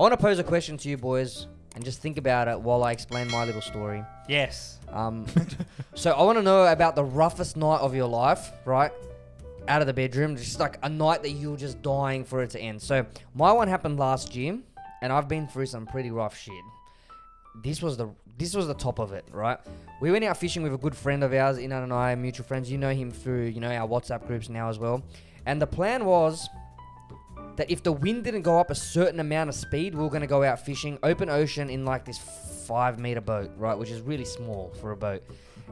I want to pose a question to you boys and just think about it while I explain my little story. Yes. Um, so I want to know about the roughest night of your life, right? Out of the bedroom, just like a night that you're just dying for it to end. So my one happened last year, and I've been through some pretty rough shit. This was the this was the top of it, right? We went out fishing with a good friend of ours, Inan and I, mutual friends. You know him through you know our WhatsApp groups now as well. And the plan was that if the wind didn't go up a certain amount of speed, we were going to go out fishing open ocean in like this five meter boat, right, which is really small for a boat.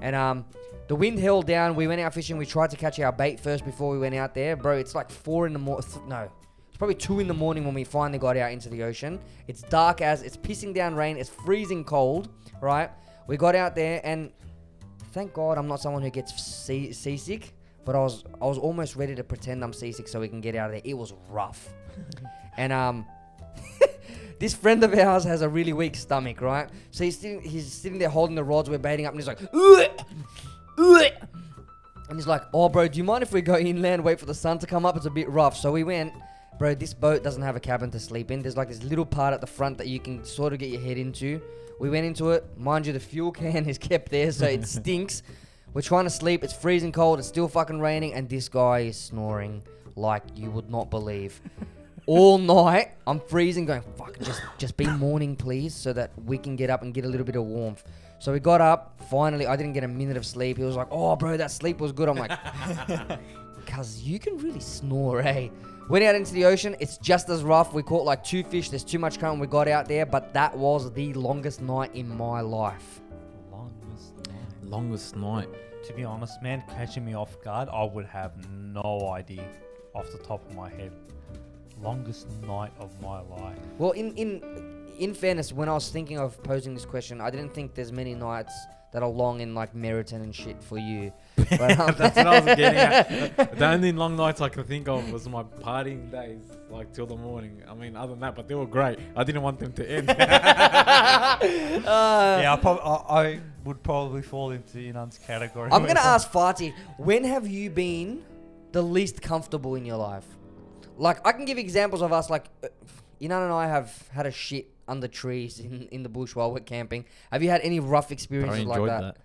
And um, the wind held down. We went out fishing. We tried to catch our bait first before we went out there, bro. It's like four in the morning. no, it's probably two in the morning when we finally got out into the ocean. It's dark as it's pissing down rain. It's freezing cold, right? We got out there, and thank God I'm not someone who gets sea- seasick. But I was I was almost ready to pretend I'm seasick so we can get out of there. It was rough, and um, this friend of ours has a really weak stomach, right? So he's sitting he's sitting there holding the rods we're baiting up, and he's like, "Ugh, ugh." and he's like, "Oh, bro, do you mind if we go inland, wait for the sun to come up? It's a bit rough." So we went. Bro, this boat doesn't have a cabin to sleep in. There's like this little part at the front that you can sort of get your head into. We went into it. Mind you, the fuel can is kept there, so it stinks. We're trying to sleep. It's freezing cold. It's still fucking raining, and this guy is snoring like you would not believe. All night, I'm freezing, going fuck. Just, just be morning, please, so that we can get up and get a little bit of warmth. So we got up. Finally, I didn't get a minute of sleep. He was like, "Oh, bro, that sleep was good." I'm like, "Cause you can really snore, eh?" Went out into the ocean. It's just as rough. We caught like two fish. There's too much current. We got out there, but that was the longest night in my life. Longest night. To be honest, man, catching me off guard, I would have no idea off the top of my head. Longest night of my life. Well, in in in fairness, when I was thinking of posing this question, I didn't think there's many nights that are long in like Meriton and shit for you. But, um, That's what I was getting at. The only long nights I could think of was my partying days, like till the morning. I mean, other than that, but they were great. I didn't want them to end. Uh, yeah, I, prob- I, I would probably fall into Inan's category. I'm gonna ask Fati, when have you been the least comfortable in your life? Like, I can give examples of us. Like, uh, Inan and I have had a shit under trees in, in the bush while we're camping. Have you had any rough experiences like that? that.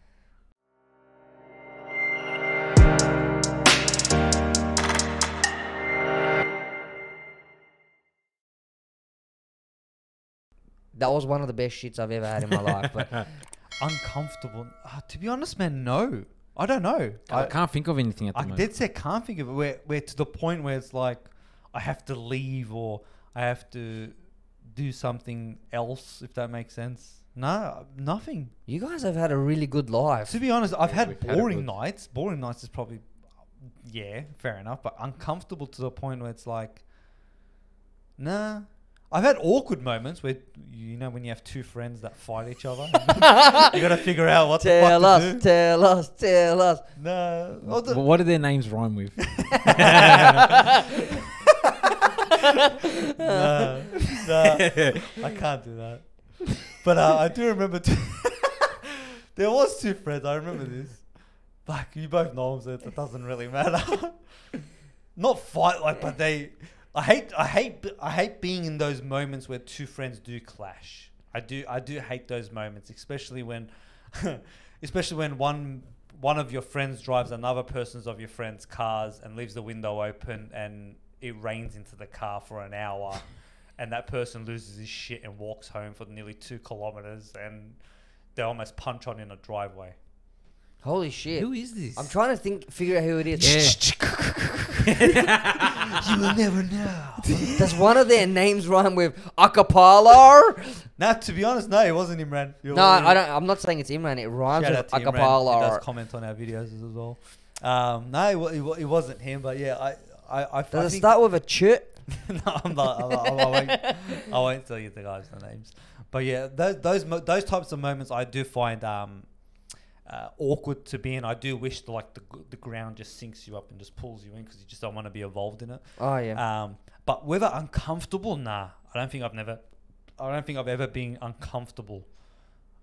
That was one of the best shits I've ever had in my life. But uncomfortable. Uh, to be honest, man, no. I don't know. I can't think of anything at the I moment. did say can't think of it. Where, where to the point where it's like I have to leave or I have to do something else, if that makes sense. No, nothing. you guys have had a really good life. To be honest, I've Yeah, had we've had a boring good- nights. Boring nights is probably, yeah, fair enough. But uncomfortable to the point where it's like, nah. I've had awkward moments where you know when you have two friends that fight each other. you gotta figure out what Tell the fuck us, to do. tell us, tell us. No, oh, the- Wh- what do their names rhyme with? no, no, I can't do that. But uh, I do remember there was two friends. I remember this. Like you both know them, so it doesn't really matter. Not fight like, but they. I hate. I hate. I hate being in those moments where two friends do clash. I do. I do hate those moments, especially when, especially when one one of your friends drives another person's of your friends' cars and leaves the window open and it rains into the car for an hour and that person loses his shit and walks home for nearly two kilometers and they almost punch on in a driveway. Holy shit. Who is this? I'm trying to think, figure out who it is. you will never know. Does one of their names rhyme with Acapala? Now, to be honest, no, it wasn't Imran. You're- No, I don't. I'm not saying it's Imran. It rhymes Shout with out to Imran. He does comment on our videos as well. Um, no, it, wa- it, wa- it wasn't him, but yeah, I, I, I, I Does it think- start with a chit? no, I'm not. I'm not- I, I won't, I won't tell you the guys' the names. But yeah, those those mo- those types of moments I do find um, uh, awkward to be in. I do wish the, like the g- the ground just sinks you up and just pulls you in because you just don't want to be involved in it. Oh yeah. Um, but whether uncomfortable, nah. I don't think I've never. I don't think I've ever been uncomfortable.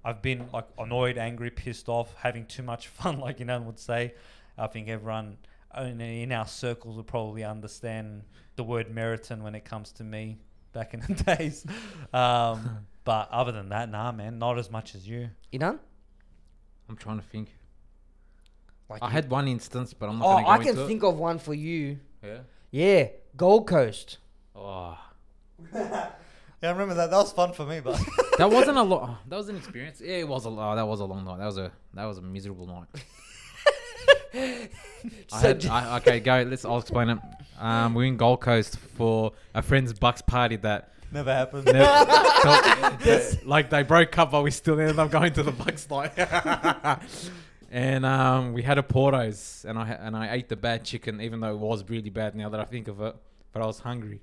I've been like annoyed, angry, pissed off, having too much fun, like you know would say. I think everyone in, in our circles would probably understand the word Meriton when it comes to me. back in the days. Um, but other than that, nah, man, not as much as you. You done? I'm trying to think. Like I you- had one instance, but I'm not Oh, gonna go I can into think of one for you. it. Yeah. Yeah, Gold Coast. Oh, Yeah, I remember that. That was fun for me, but that wasn't a lot. That was an experience. Yeah, it was a lot. That was a long night. That was a that was a miserable night. I had, j- I, okay, go. Let's. I'll explain it. Um, we are in Gold Coast for a friend's Bucks party that never happened. never, that- like they broke up, but we still ended up going to the Bucks night. and um, we had a Portos, and I ha- and I ate the bad chicken, even though it was really bad. Now that I think of it, but I was hungry.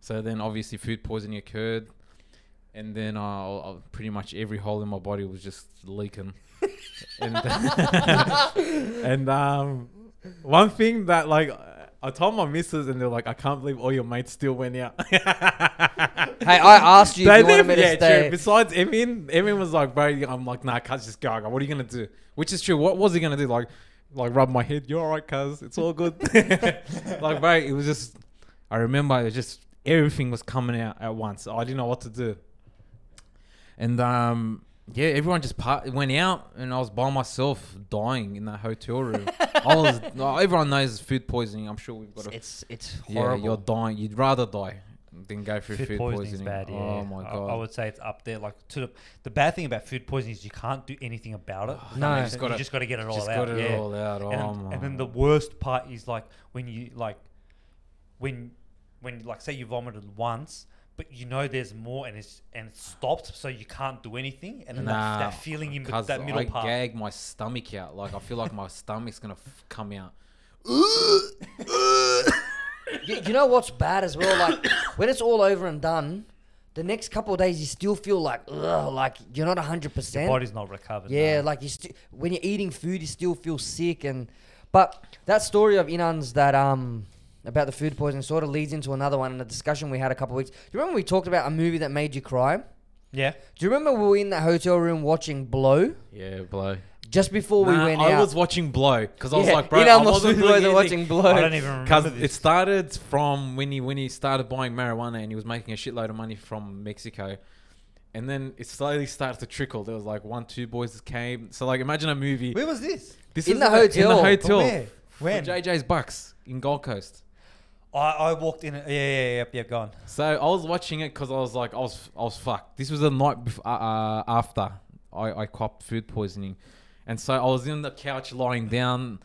So then, obviously, food poisoning occurred, and then uh, pretty much every hole in my body was just leaking. And and um, one thing that like I told my missus, and they're like, "I can't believe all your mates still went out." hey, I asked you if They you wanted me did, yeah, stay. true. Besides Emin, Emin was like, bro, I'm like, nah, cuz just go, what are you gonna do? Which is true. What was he gonna do? Like, like rub my head. You're alright, cuz it's all good. like, bro, it was just. I remember it was just everything was coming out at once. I didn't know what to do. And um, yeah, everyone just part went out, and I was by myself, dying in that hotel room. I was. no, oh, everyone knows food poisoning. I'm sure we've got a It's it's yeah, you're dying. You'd rather die than go through food, food, poisoning is bad. Yeah. Oh my god. I, would say it's up there. Like to the, the bad thing about food poisoning is you can't do anything about it. No. you You just just got gotta- to just got to get it all just out. got it yeah. all out. Oh and, my. and then the worst part is like when you like when when like say you vomited once but you know there's more and it's and it stopped so you can't do anything and then Nah, that, that feeling in that middle I part gag my stomach out. Like I feel like my stomach's gonna f- come out. you, you know what's bad as well? Like when it's all over and done, the next couple of days you still feel like ugh, like you're not hundred your percent. body's not recovered Yeah, no. like you still when you're eating food, you still feel sick and. But that story of Inan's that um about the food poisoning sort of leads into another one in a discussion we had a couple of weeks. Do you remember we talked about a movie that made you cry? yeah Do you remember we were in that hotel room watching Blow Yeah, blow. just before we Nah, went I out? was watching Blow because I was Yeah, like, bro, Inan I was wasn't food doing poisoning anything. watching Blow. I don't even remember Because this. it started from when he when he started buying marijuana and he was making a shitload of money from Mexico, and then it slowly started to trickle. There was like one, two boys that came. So like, imagine a movie. where was this This In is the in hotel. In the From hotel. where For when JJ's Bucks in Gold Coast. I, I walked in yeah yeah yeah yeah go on So I was watching it because I was like, I was, I was fucked. This was the night bef- uh, uh, after I, I copped food poisoning, and so I was in the couch lying down,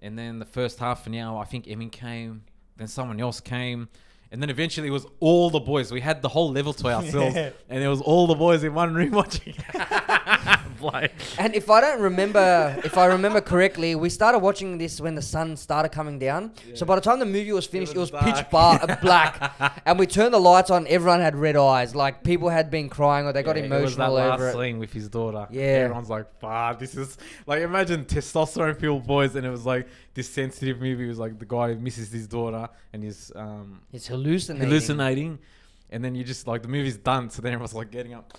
and then the first half an hour, I think Emin came, then someone else came, and then eventually it was all the boys. We had the whole level to ourselves, Yeah. and it was all the boys in one room watching. like, And if I don't remember, if I remember correctly, we started watching this when the sun started coming down. So by the time the movie was finished, it was, was pitch dark. bar- uh, black, and we turned the lights on. Everyone had red eyes, like people had been crying or they got Yeah, it was that emotional last over it. scene with his daughter. Yeah. everyone's like, "Fuck, this is like imagine testosterone filled boys," and it was like this sensitive movie. It was like the guy misses his daughter and he's um, It's hallucinating. hallucinating, and then you just like the movie's done, so then everyone's like getting up.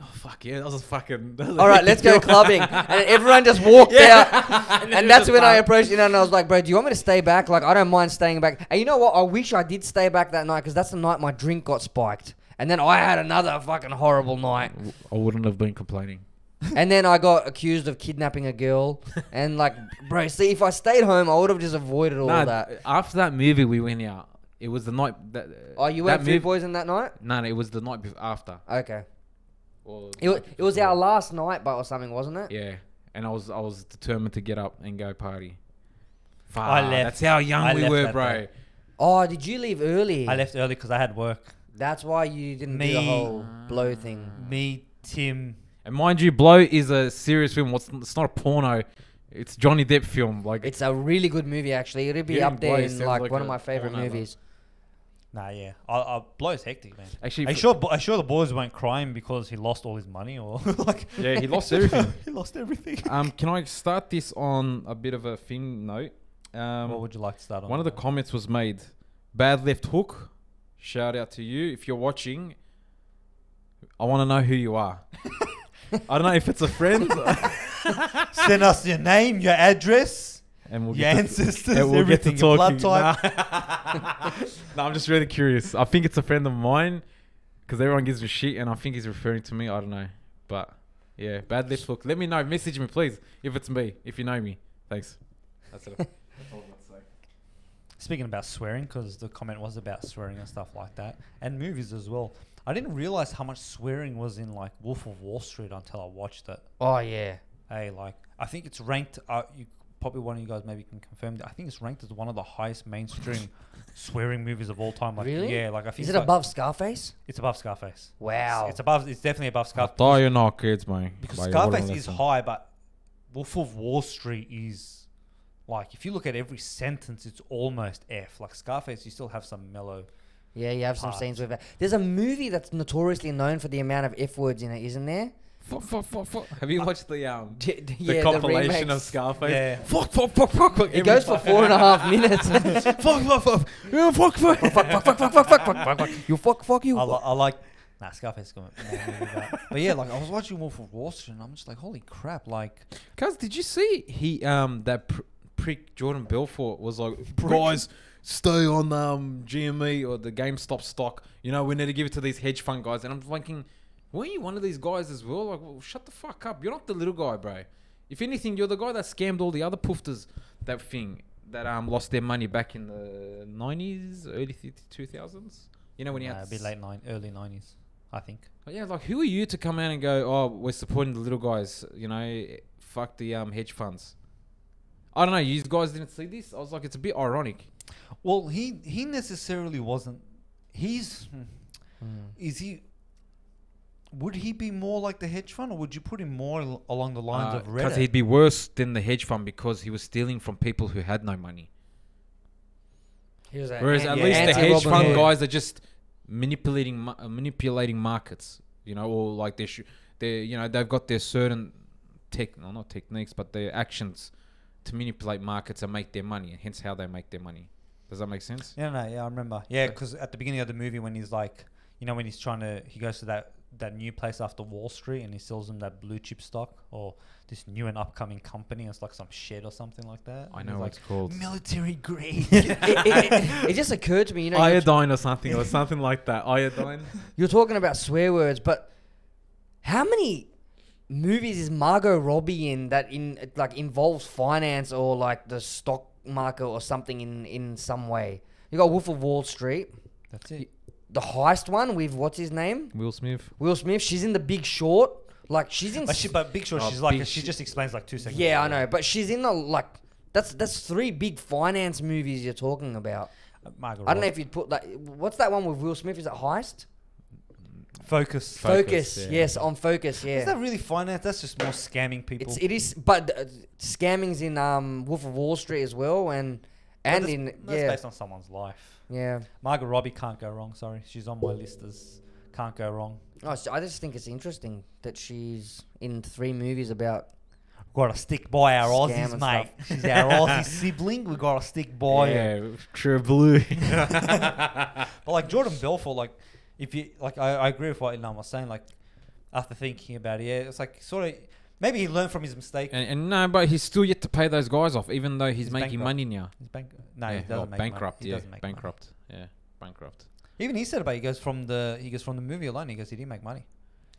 Oh fuck yeah, that was a fucking. That was a All right, let's go clubbing, and everyone just walked Yeah. out. And And that's was when I approached you and I was like, bro, do you want me to stay back? Like, I don't mind staying back. And you know what? I wish I did stay back that night because that's the night my drink got spiked. And then I had another fucking horrible night. I wouldn't have been complaining. and then I got accused of kidnapping a girl. And like, bro, see, if I stayed home, I would have just avoided all Nah, that. Uh, after that movie, we went out. It was the night that. Oh, you that went food movie- poison that night? No, no, it was the night before after. Okay. Or It, wa- it was our last night, but or something, wasn't it? Yeah, and I was I was determined to get up and go party. Fuck, I left- That's how young I we left were, that bro. day. Oh, did you leave early? I left early because I had work That's why you didn't do the Me- whole blow thing. Ah. me Tim And mind you, Blow is a serious film. What's it's not a porno. It's Johnny Depp film. Like It's a really good movie, actually. It'd be Getting up there Blow in sounds like, like one of a my favorite porno, bro. movies. Nah, yeah. I, I blows hectic, man. actually, Are you sure? Are you sure the boys weren't crying because he lost all his money, or like? Yeah, he lost everything. he lost everything. Um, can I start this on a bit of a thing note? Um, what would you like to start on? one of the comments was made. Bad left hook. Shout out to you if you're watching. I want to know who you are. I don't know if it's a friend. Send us your name, your address, and we'll Your get ancestors, to, and we'll get to everything, your blood type. No, I'm just really curious. I think it's a friend of mine because everyone gives me shit, and I think he's referring to me. I don't know, but yeah, bad lip look. Let me know. Message me, please, if it's me, if you know me. Thanks. That's it. That's all I'm about to say. Speaking about swearing, because the comment was about swearing and stuff like that, and movies as well. I didn't realize how much swearing was in like Wolf of Wall Street until I watched it. Oh yeah. Hey, like I think it's ranked. Uh, you probably one of you guys maybe can confirm. that. I think it's ranked as one of the highest mainstream swearing movies of all time. Like, Really? Yeah, like I think Is it like- above Scarface? It's above Scarface. Wow. It's, it's above. It's definitely above I Scarface. thought you're not kids, man. because But Scarface is high, but Wolf of Wall Street is like if you look at every sentence, it's almost F. Like Scarface, you still have some mellow. Yeah, you have some scenes with that. There's a movie that's notoriously known for the amount of F words in it, isn't there? Fuck, fuck, fuck, fuck. Have you watched the um D- d- the yeah, compilation of remakes. Scarface? Yeah. Fuck, fuck, fuck, fuck, fuck. It goes for four and a half minutes. fuck, fuck, fuck. Yeah, fuck, fuck. fuck, fuck, fuck, fuck, fuck, fuck, fuck, fuck, fuck. You fuck, fuck you. I, li- I like. Nah, Scarface. But, but yeah, like I was watching Wolf of Wall Street, and I'm just like, holy crap! Like, Cuz, did you see he um that pr- prick Jordan Belfort was like, guys, stay on um GME or the GameStop stock. You know, we need to give it to these hedge fund guys. And I'm thinking, weren't you one of these guys as well? Like, well, shut the fuck up. You're not the little guy, bro. If anything, you're the guy that scammed all the other poofters. That thing that um lost their money back in the 90s, early 2000s. You know when you nah, had a bit s- late nine, early nineties, I think. but yeah, like who are you to come out and go, oh, we're supporting the little guys? You know, fuck the um hedge funds. I don't know. You guys didn't see this. I was like, it's a bit ironic. Well, he he necessarily wasn't. He's Hmm. is he. Would he be more like the hedge fund, or would you put him more al- along the lines of Because Reddit? Uh, he'd be worse than the hedge fund because he was stealing from people who had no money. He was a Whereas an- at yeah, least the anti-Robin hedge fund Hood. guys are just manipulating ma- uh, manipulating markets. You know, or like they sh- they you know they've got their certain tech, no, not techniques, but their actions to manipulate markets and make their money, and hence how they make their money. Does that make sense? Yeah, no, yeah, I remember. Yeah, because at the beginning of the movie, when he's like, you know, when he's trying to, he goes to that that new place after Wall Street, and he sells them that blue chip stock or this new and upcoming company. And it's like some shit or something like that. I and know he's what like it's called. military grade. it, it, it, it just occurred to me, you know, iodine or something or something like that. Iodine. you're talking about swear words, but how many movies is Margot Robbie in that in like involves finance or like the stock market or something in in some way? You got Wolf of Wall Street, That's it. The heist one with what's his name, Will Smith. Will Smith. She's in The Big Short. Like she's in. But, she, but Big Short, Oh, she's like, Big she Sh- just explains like two seconds. yeah, I know, but she's in the like. That's that's three big finance movies you're talking about. Uh, Margot I don't know Robbie. if you'd put that. What's that one with Will Smith? Is it Heist? Focus. Focus, Focus. yeah. Yes, on Focus. Yeah. Is that really finance? That's just more scamming people. It's it is, but uh, scamming's in um Wolf of Wall Street as well, and But and that's, in that's yeah based on someone's life. yeah. Margot Robbie can't go wrong. Sorry, she's on my list as can't go wrong. Oh, so I just think it's interesting that she's in three movies about. Got to stick by our Scam Aussies, mate. She's our Aussie sibling. We got to stick by her. yeah, True Blue. But like Jordan Belfort, like if you like, I, I agree with what Ilham was saying. Like after thinking about it, yeah, it's like sort of maybe he learned from his mistake. and, and no, but he's still yet to pay those guys off, even though he's, He's making bankrupt. money now. He's bank- no, yeah, he doesn't well, make bankrupt. Money. He Yeah, doesn't make money. bankrupt. Yeah, bankrupt. Even he said about it, he goes from the he goes from the movie alone. He goes he didn't make money.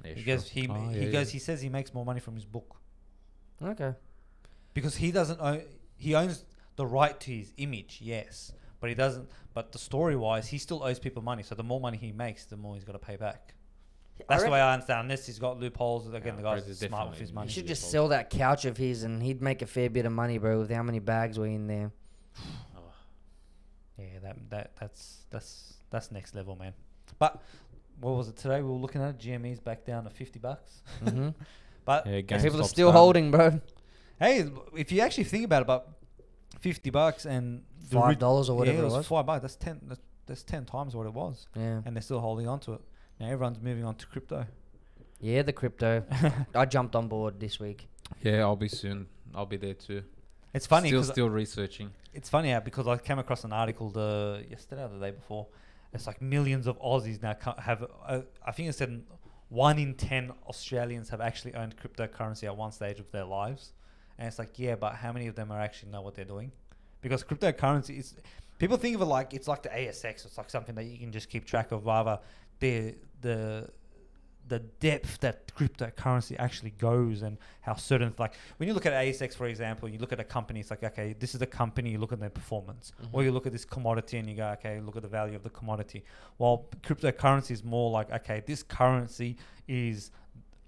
Yeah, he sure. goes he Oh, he yeah, goes yeah. he says he makes more money from his book Okay. because he doesn't own he owns the right to his image, yes, but he doesn't. But the story wise, he still owes people money. So the more money he makes, the more he's got to pay back. That's the way I understand. this. he's got loopholes. Again, Yeah, the guy's Fraser's smart with definitely- his You money. should just sell that couch of his, and he'd make a fair bit of money, bro. With how many bags were in there. Yeah, that that that's that's that's next level, man. But what was it today? We were looking at it, GME's back down to fifty bucks. hmm But Yeah, People are still done. holding, bro. hey, if you actually think about it, about fifty bucks and the Five ri- dollars or whatever yeah, it was. five bucks. That's ten. That's, that's ten times what it was, Yeah. and they're still holding on to it. Now everyone's moving on to crypto. Yeah, the crypto. I jumped on board this week. Yeah, I'll be soon. I'll be there too. It's funny Still, 'cause still researching. it's funny how because I came across an article the yesterday or the day before. It's like millions of Aussies now have. Uh, I think it said one in ten Australians have actually owned cryptocurrency at one stage of their lives, And it's like, yeah, but how many of them are actually know what they're doing? Because cryptocurrency is, people think of it like it's like the ASX. It's like something that you can just keep track of. Rather, the the the depth that cryptocurrency actually goes and how certain like when you look at ASX for example you look at a company it's like okay this is a company you look at their performance. Or you look at this commodity and you go okay look at the value of the commodity. While cryptocurrency is more like okay this currency is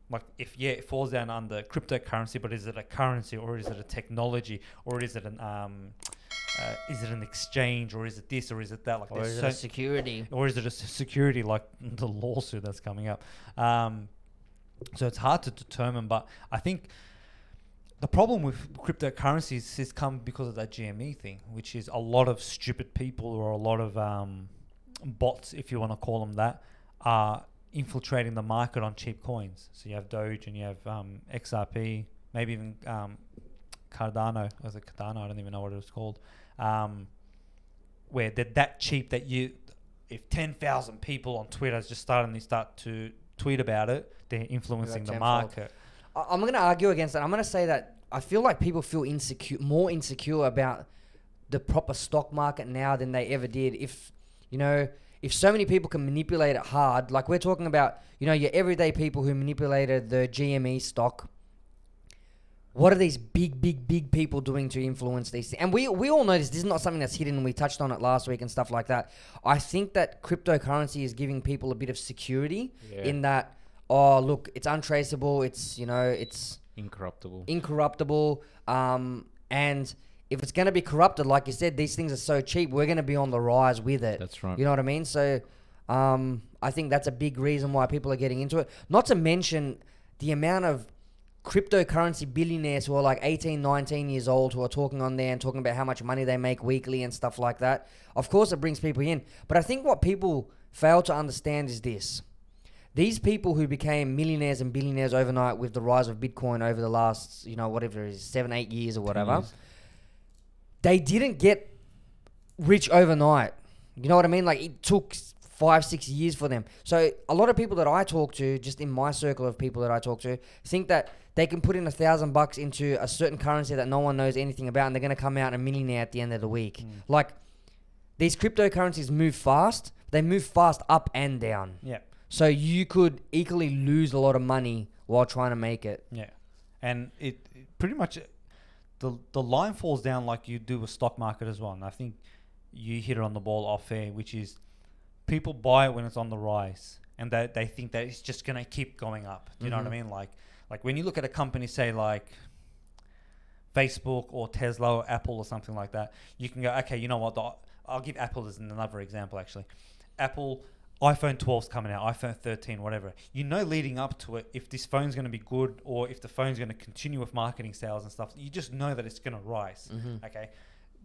like if yeah it falls down under cryptocurrency but is it a currency or is it a technology or is it an um uh, is it an exchange or is it this or is it that like Or is it so a security? or is it a security like the lawsuit that's coming up? Um, so it's hard to determine, but I think the problem with cryptocurrencies has come because of that GME thing, which is a lot of stupid people or a lot of um, bots, if you want to call them that, are infiltrating the market on cheap coins. So you have Doge and you have um, XRP, maybe even um, Cardano. Was it Cardano? I don't even know what it was called. Um, where they're that cheap that you, if ten thousand people on Twitter just suddenly start to tweet about it, they're influencing the tenfold. market. I- I'm going to argue against that. I'm going to say that I feel like people feel insecure, more insecure about the proper stock market now than they ever did. If you know, if so many people can manipulate it hard, like we're talking about, you know, your everyday people who manipulated the GME stock. What are these big, big, big people doing to influence these things? And we, we all know this. This is not something that's hidden, and we touched on it last week and stuff like that. I think that cryptocurrency is giving people a bit of security Yeah. in that, oh, look, it's untraceable. It's, you know, it's Incorruptible. incorruptible. Um, and if it's going to be corrupted, like you said, these things are so cheap, we're going to be on the rise with it. That's right. You know what I mean? So um, I think that's a big reason why people are getting into it. Not to mention the amount of cryptocurrency billionaires who are like 18, 19 years old who are talking on there and talking about how much money they make weekly and stuff like that. Of course, it brings people in. But I think what people fail to understand is this. These people who became millionaires and billionaires overnight with the rise of Bitcoin over the last, you know, whatever it is, seven, eight years or whatever, years. they didn't get rich overnight. You know what I mean? Like it took five, six years for them. So a lot of people that I talk to, just in my circle of people that I talk to, think that they can put in a thousand bucks into a certain currency that no one knows anything about, and they're going to come out a millionaire at the end of the week. Like these cryptocurrencies move fast. They move fast up and down. Yeah, So you could equally lose a lot of money while trying to make it. yeah, and it, it pretty much the the line falls down like you do with stock market as well. And I think you hit it on the ball off air, which is people buy it when it's on the rise, and they they think that it's just gonna keep going up. Do you know what I Mhm. mean? Like like when you look at a company, say like Facebook or Tesla or Apple or something like that, you can go, okay, you know what? The, I'll give Apple as another example actually. Apple iPhone 12's coming out, iPhone 13, whatever. You know, leading up to it, if this phone's going to be good or if the phone's going to continue with marketing sales and stuff, you just know that it's going to rise. Mhm. Okay.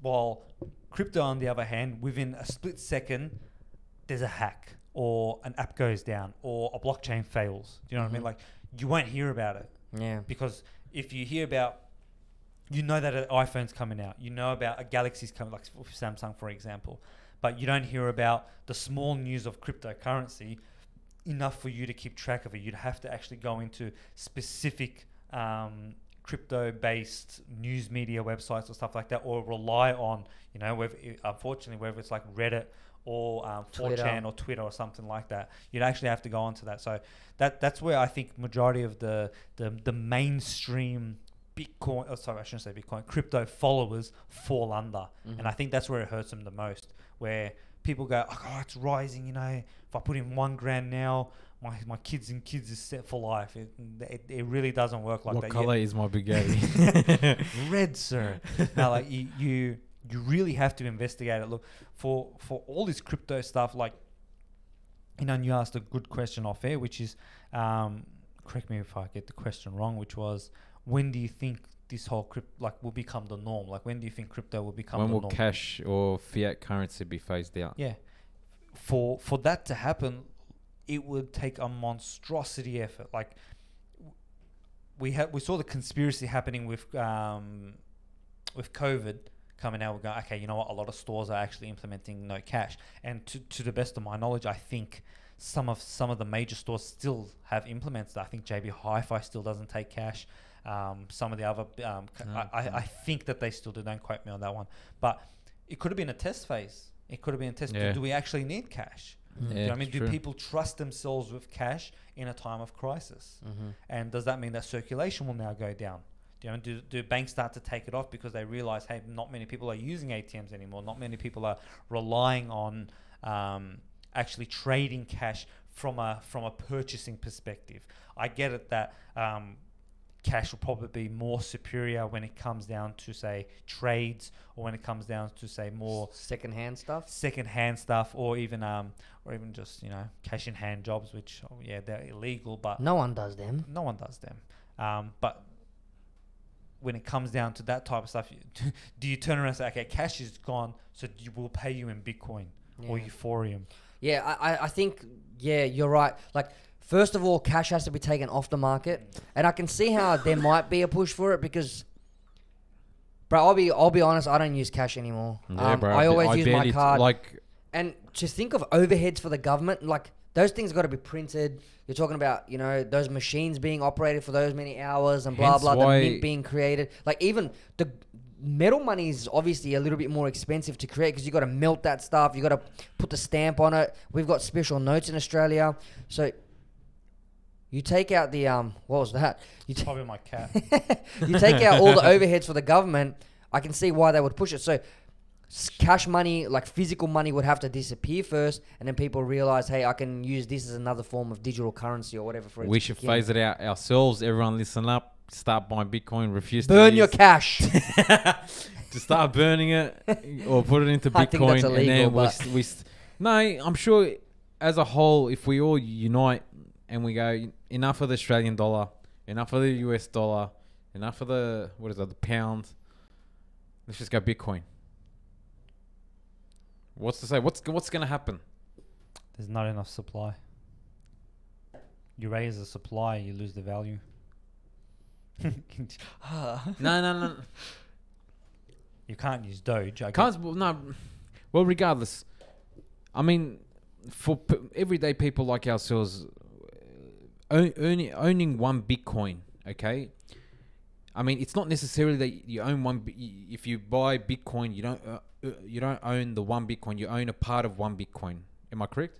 While crypto, on the other hand, within a split second, there's a hack or an app goes down or a blockchain fails. Do you know what I mean? Mhm. Like, you won't hear about it Yeah. because if you hear about you know that an iPhone's coming out, you know about a Galaxy's coming, like Samsung, for example, but you don't hear about the small news of cryptocurrency enough for you to keep track of it. You'd have to actually go into specific um, crypto-based news media websites or stuff like that, or rely on, you know, whether, unfortunately, whether it's like Reddit or um, 4chan Twitter. or Twitter or something like that. You'd actually have to go onto that. So that that's where I think majority of the the, the mainstream Bitcoin, oh, sorry, I shouldn't say Bitcoin, crypto followers fall under. Mm-hmm. And I think that's where it hurts them the most, where people go, oh, it's rising, you know, if I put in one grand now, my, my kids and kids is set for life. It, it, it really doesn't work like what that. color is my Bugatti? Red, sir. now, like, you, you, you really have to investigate it. Look, for, for all this crypto stuff, like, you know, and you asked a good question off air, which is, um, correct me if I get the question wrong, which was, when do you think this whole crypto like will become the norm? Like, when do you think crypto will become when the will norm? cash or fiat currency be phased out? Yeah. For for that to happen, it would take a monstrosity effort. Like we had we saw the conspiracy happening with um with COVID coming out. we're going, okay, you know what? A lot of stores are actually implementing no cash. And to to the best of my knowledge, I think some of some of the major stores still have implemented. I think JB Hi-Fi still doesn't take cash. Um, some of the other, um, c- I, I, I think that they still do. Don't quote me on that one, but it could have been a test phase. It could have been a test. Yeah. Do we actually need cash? Mm. Do you know Yeah, I mean, do true. people trust themselves with cash in a time of crisis? Mm-hmm. And does that mean that circulation will now go down? Do, you know, do, do banks start to take it off because they realize, hey, not many people are using ATMs anymore. Not many people are relying on um, actually trading cash from a from a purchasing perspective. I get it that um, cash will probably be more superior when it comes down to say trades or when it comes down to say more Second-hand stuff. second-hand stuff or even um or even just you know cash in hand jobs which oh, yeah they're illegal but No one does them. no one does them um but when it comes down to that type of stuff do you turn around and say okay cash is gone so you will pay you in bitcoin or Yeah. euphorium Yeah, I, I- I think yeah, you're right. Like first of all, cash has to be taken off the market, and I can see how there might be a push for it because, bro, I'll be I'll be honest, I don't use cash anymore. um, bro, I ba- always use my barely t- card. Like, and to think of overheads for the government, like those things got to be printed. You're talking about, you know, those machines being operated for those many hours and blah Hence blah. why- the mint being created, like even the metal money is obviously a little bit more expensive to create because you got to melt that stuff. You got to put the stamp on it. We've got special notes in Australia, so you take out the um, what was that? You ta- probably my cat you take out all the overheads for the government, I can see why they would push it. So, s- cash money, like physical money, would have to disappear first, and then people realize, hey, I can use this as another form of digital currency or whatever. For we should phase it out ourselves. Everyone, listen up. Start buying Bitcoin. Refuse burn to burn your cash. to start burning it or put it into I think Bitcoin, that's and then we, st- we st- no, I'm sure as a whole, if we all unite and we go enough of the Australian dollar, enough of the US dollar, enough of the what is it, the pound, let's just go Bitcoin. What's to say? What's what's gonna happen? there's not enough supply you raise the supply you lose the value No, no, no. you can't use doge I Can't well, no. Well, regardless, I mean, for p- everyday people like ourselves, uh, own, owning owning one Bitcoin, okay. I mean, it's not necessarily that you own one. If you buy Bitcoin, you don't uh, you don't own the one Bitcoin. You own a part of one Bitcoin. Am I correct?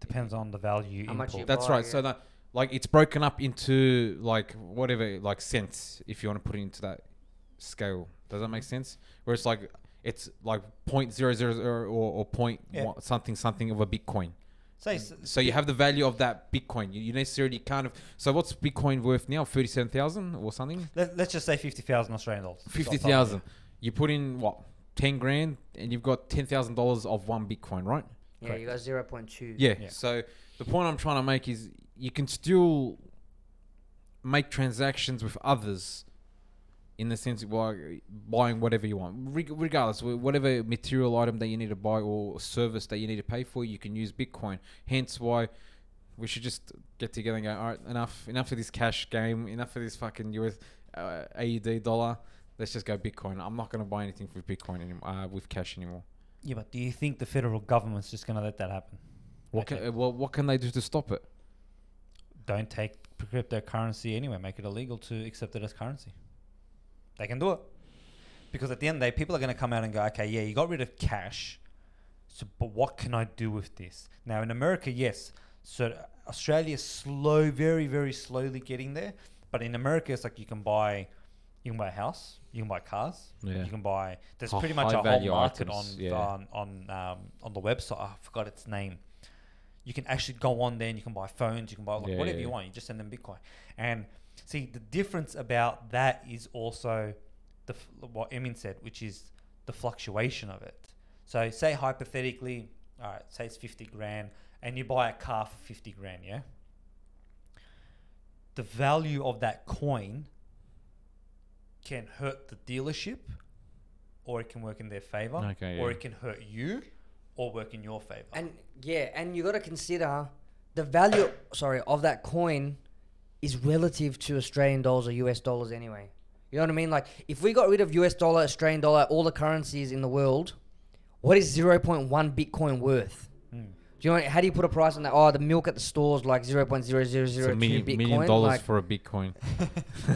depends on the value How much you import. That's buy, right. yeah. So that like it's broken up into like whatever like cents if you want to put it into that scale. Does that make sense? Where it's like it's like point zero zero zero or, or point Yeah. one, something something of a Bitcoin. say s- So you have the value of that Bitcoin. You, you necessarily kind of so what's Bitcoin worth now? Thirty seven thousand or something? let, let's just say 50,000 Australian dollars Fifty thousand. You put in what ten grand and you've got ten thousand dollars of one Bitcoin, right? yeah, you got zero point two. Yeah. Yeah. So the point I'm trying to make is you can still make transactions with others in the sense of buying whatever you want, regardless wh- whatever material item that you need to buy or service that you need to pay for, you can use Bitcoin. Hence why we should just get together and go, all right, enough, enough of this cash game, enough of this fucking US uh, AUD dollar. Let's just go Bitcoin. I'm not going to buy anything with Bitcoin anymore, uh, with cash anymore. Yeah, but do you think the federal government's just going to let that happen? What Okay. can, well, what can they do to stop it? Don't take cryptocurrency anyway. Make it illegal to accept it as currency. They can do it. Because at the end of the day, people are going to come out and go, okay, yeah, you got rid of cash. So, but what can I do with this? Now, in America, yes. So, Australia's slow, very, very slowly getting there. But in America, it's like you can buy, you can buy a house, you can buy cars, Yeah. you can buy. There's Hi- pretty much a whole market items, on yeah. on on um, on the website. Oh, I forgot its name. You can actually go on there and you can buy phones, you can buy like Yeah, whatever you want. You just send them Bitcoin. And see, the difference about that is also the what Emin said, which is the fluctuation of it. So, say hypothetically, all right, say it's fifty grand, and you buy a car for fifty grand, yeah. The value of that coin can hurt the dealership, or it can work in their favor, Okay, or yeah. it can hurt you, or work in your favor. And yeah, and you got to consider the value. Sorry, of that coin is relative to Australian dollars or US dollars anyway. You know what I mean? Like if we got rid of US dollar, Australian dollar, all the currencies in the world, what is zero point one Bitcoin worth? Hmm. Do you know how do you put a price on that? Oh, the milk at the stores like zero point zero zero It's zero a two million, Bitcoin. million dollars like, for a Bitcoin.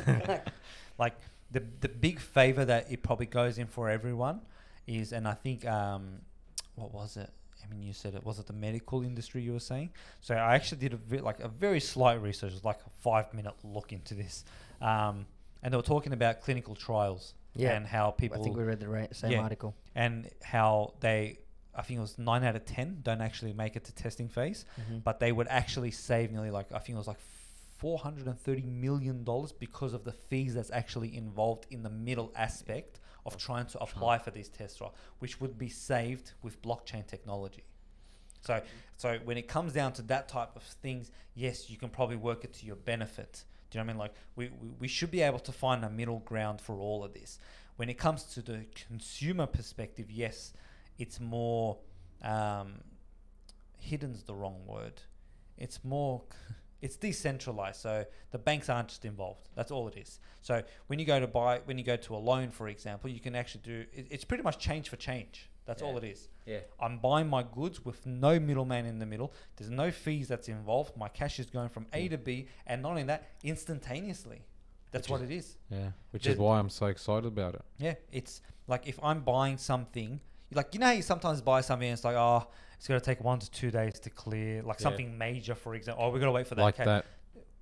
like the the big favor that it probably goes in for everyone is, and I think um, what was it? I mean, you said it was it the medical industry you were saying. So I actually did a ve- like a very slight research, was like a five minute look into this, um, and they were talking about clinical trials Yeah. and how people. I think we read the ra- same Yeah. article. and how they. I think it was nine out of ten don't actually make it to testing phase, Mhm. but they would actually save nearly like I think it was like four hundred and thirty million dollars because of the fees that's actually involved in the middle aspect of trying to apply for these tests, right? Which would be saved with blockchain technology. So, so when it comes down to that type of things, yes, you can probably work it to your benefit. Do you know what I mean? Like we, we, we should be able to find a middle ground for all of this. When it comes to the consumer perspective, yes, it's more um, hidden's the wrong word. It's more it's decentralized. So the banks aren't just involved. That's all it is. So when you go to buy when you go to a loan, for example, you can actually do it, it's pretty much change for change. That's all it is. Yeah. I'm buying my goods with no middleman in the middle. There's no fees that's involved. My cash is going from A to B, and not only that, instantaneously. That's Which what it is. Yeah, which The- is why I'm so excited about it. Yeah, it's like if I'm buying something, like you know how you sometimes buy something and it's like, oh, it's gonna take one to two days to clear, like Yeah. something major, for example. Oh, we gotta wait for that. like ca- that.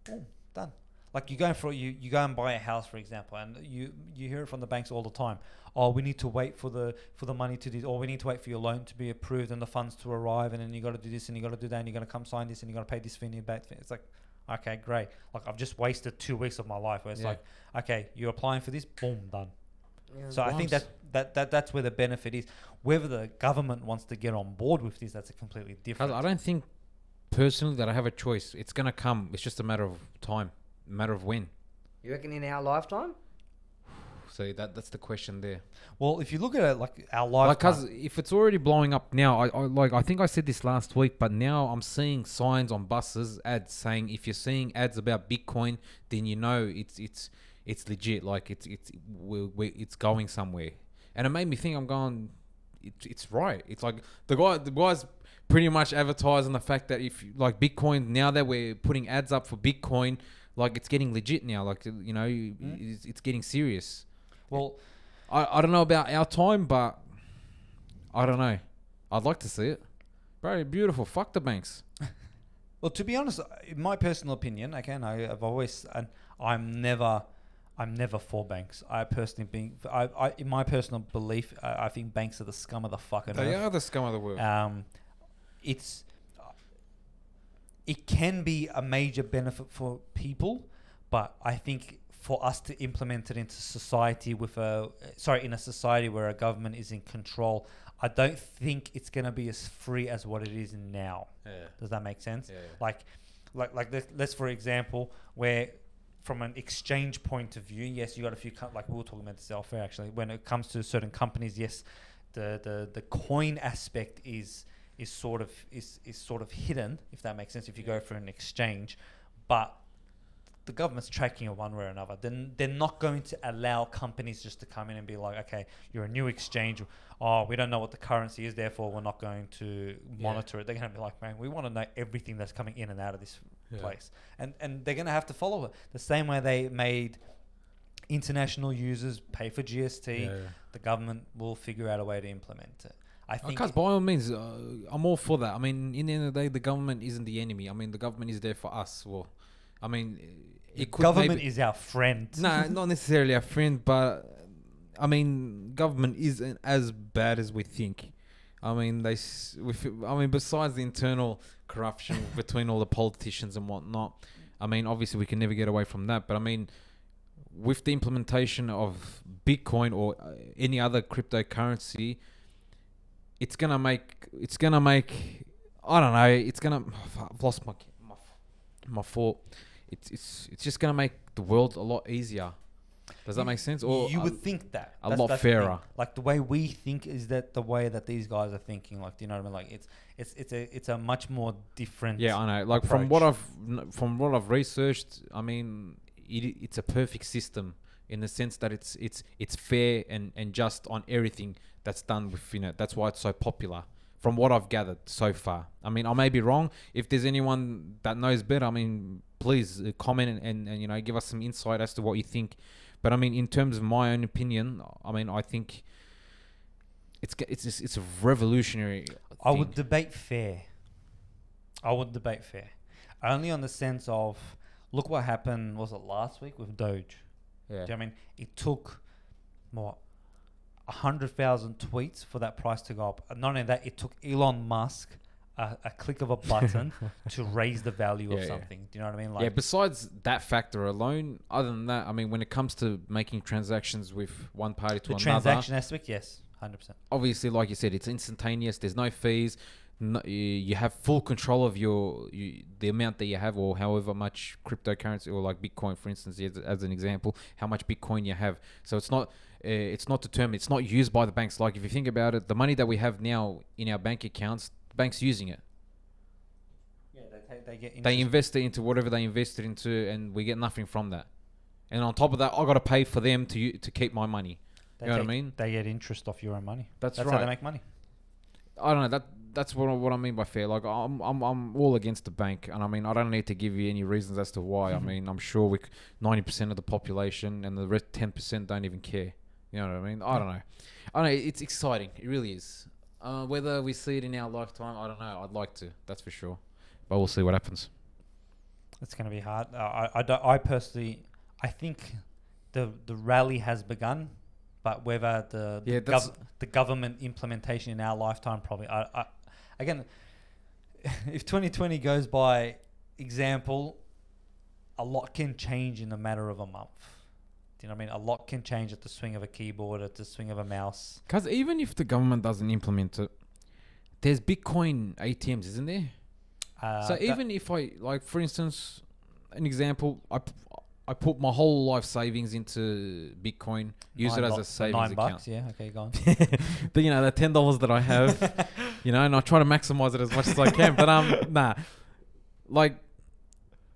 Boom, done. Like you go for you, you go and buy a house, for example, and you you hear it from the banks all the time. Oh, we need to wait for the for the money to do, or we need to wait for your loan to be approved and the funds to arrive, and then you got to do this and you got to do that, and you're going to come sign this, and you got to pay this fee and your back. It's like, okay, great. Like I've just wasted two weeks of my life. Where it's Yeah. like, okay, you're applying for this, boom, done. Yeah. So I think that, that that that's where the benefit is. Whether the government wants to get on board with this, that's a completely different. I don't think personally that I have a choice. It's gonna come. It's just a matter of time, a matter of when. you reckon in our lifetime? So that that's the question there. well, if you look at it like our Like, life, cause if it's already blowing up now, I, I like I think I said this last week, but now I'm seeing signs on buses, ads saying if you're seeing ads about Bitcoin, then you know it's it's it's legit. Like it's it's we, we, it's going somewhere, and it made me think. I'm going. It's it's right. It's like the guy the guys pretty much advertising the fact that if like Bitcoin now that we're putting ads up for Bitcoin, like it's getting legit now. Like you know, mm. it's, it's getting serious. well, I, I don't know about our time, but I don't know. I'd like to see it. Bro, beautiful. Fuck the banks. well, to be honest, in my personal opinion, again, I, I've always, and I'm never, I'm never for banks. I personally being, I, I in my personal belief, I, I think banks are the scum of the fucking They earth. are the scum of the world. Um, it's it can be a major benefit for people, but I think for us to implement it into society with a sorry in a society where a government is in control, I don't think it's going to be as free as what it is now. yeah. Does that make sense? Yeah. Like, like, like let- let's for example, where from an exchange point of view, yes, you got a few co- like we were talking about this elsewhere actually. When it comes to certain companies, yes, the the the coin aspect is is sort of is is sort of hidden, if that makes sense. If you go for an exchange, but the government's tracking it one way or another. Then they're not going to allow companies just to come in and be like, okay, you're a new exchange. Oh, we don't know what the currency is, therefore we're not going to Yeah. monitor it. They're going to be like, man, we want to know everything that's coming in and out of this Yeah. place, and and they're going to have to follow it the same way they made international users pay for GST. Yeah. The government will figure out a way to implement it. I think. Because by all means, uh, I'm all for that. I mean, in the end of the day, the government isn't the enemy. I mean, the government is there for us. Well, I mean, it could government maybe, is our friend. no, not necessarily a friend, but I mean, government isn't as bad as we think. I mean, they. With, I mean, besides the internal corruption between all the politicians and whatnot, I mean, obviously we can never get away from that. But I mean, with the implementation of Bitcoin or uh, any other cryptocurrency, it's gonna make. It's gonna make. I don't know. It's gonna. I've lost my my my thought. It's it's it's just gonna make the world a lot easier. Does that make sense? Or you would think that a lot the thing. fairer. Like the way we think is that the way that these guys are thinking. Like, do you know what I mean? Like, it's it's it's a it's a much more different. Yeah, I know. Like from what. I've from what I've researched, I mean, it, it's a perfect system in the sense that it's it's it's fair and and just on everything that's done within it. That's why it's so popular from what I've gathered so far. I mean, I may be wrong. If there's anyone that knows better, I mean, please uh, comment and, and, and you know give us some insight as to what you think. But I mean, in terms of my own opinion, I mean, I think it's it's it's a revolutionary. I would debate fair. I would debate fair, only on the sense of look what happened. Was it last week with Doge? yeah. Do you know what I mean? It took what a hundred thousand tweets for that price to go up. Not only that, it took Elon Musk a, a click of a button to raise the value Yeah, of yeah. something. Do you know what I mean? Like yeah, besides that factor alone, other than that, I mean, when it comes to making transactions with one party to the another, transaction aspect, yes, hundred percent. obviously, like you said, it's instantaneous. There's no fees. No, you, you have full control of your you, the amount that you have, or however much cryptocurrency, or like Bitcoin, for instance, as, as an example, how much Bitcoin you have. So it's not uh, it's not determined. It's not used by the banks. Like if you think about it, the money that we have now in our bank accounts, the banks using it. Yeah, they, take, they get They invest it into whatever they invested into, and we get nothing from that. And on top of that, I got to pay for them to to keep my money. they you know what I mean? They get interest off your own money. That's, That's right. how they make money. I don't know. That that's what I, what I mean by fair. Like I'm I'm I'm all against the bank, and I mean I don't need to give you any reasons as to why. I mean I'm sure we ninety percent of the population and the rest ten percent don't even care. You know what I mean? I don't know. I don't know. It's exciting. It really is. Uh, whether we see it in our lifetime, I don't know. I'd like to. That's for sure. But we'll see what happens. It's going to be hard. Uh, I, I, don't, I personally, I think the the rally has begun, but whether the Yeah, the, gov- the government implementation in our lifetime probably. I, I, again, if 2020 goes by example, a lot can change in a matter of a month. Do you know what I mean? A lot can change at the swing of a keyboard, at the swing of a mouse. Because even if the government doesn't implement it, there's Bitcoin ATMs, isn't there? Uh, so even if I like, for instance, an example, I, p- I put my whole life savings into Bitcoin, use nine it as a savings nine account. bucks, yeah. Okay, go on. but you know, the ten dollars that I have, you know, and I try to maximize it as much as I can. But um, nah, like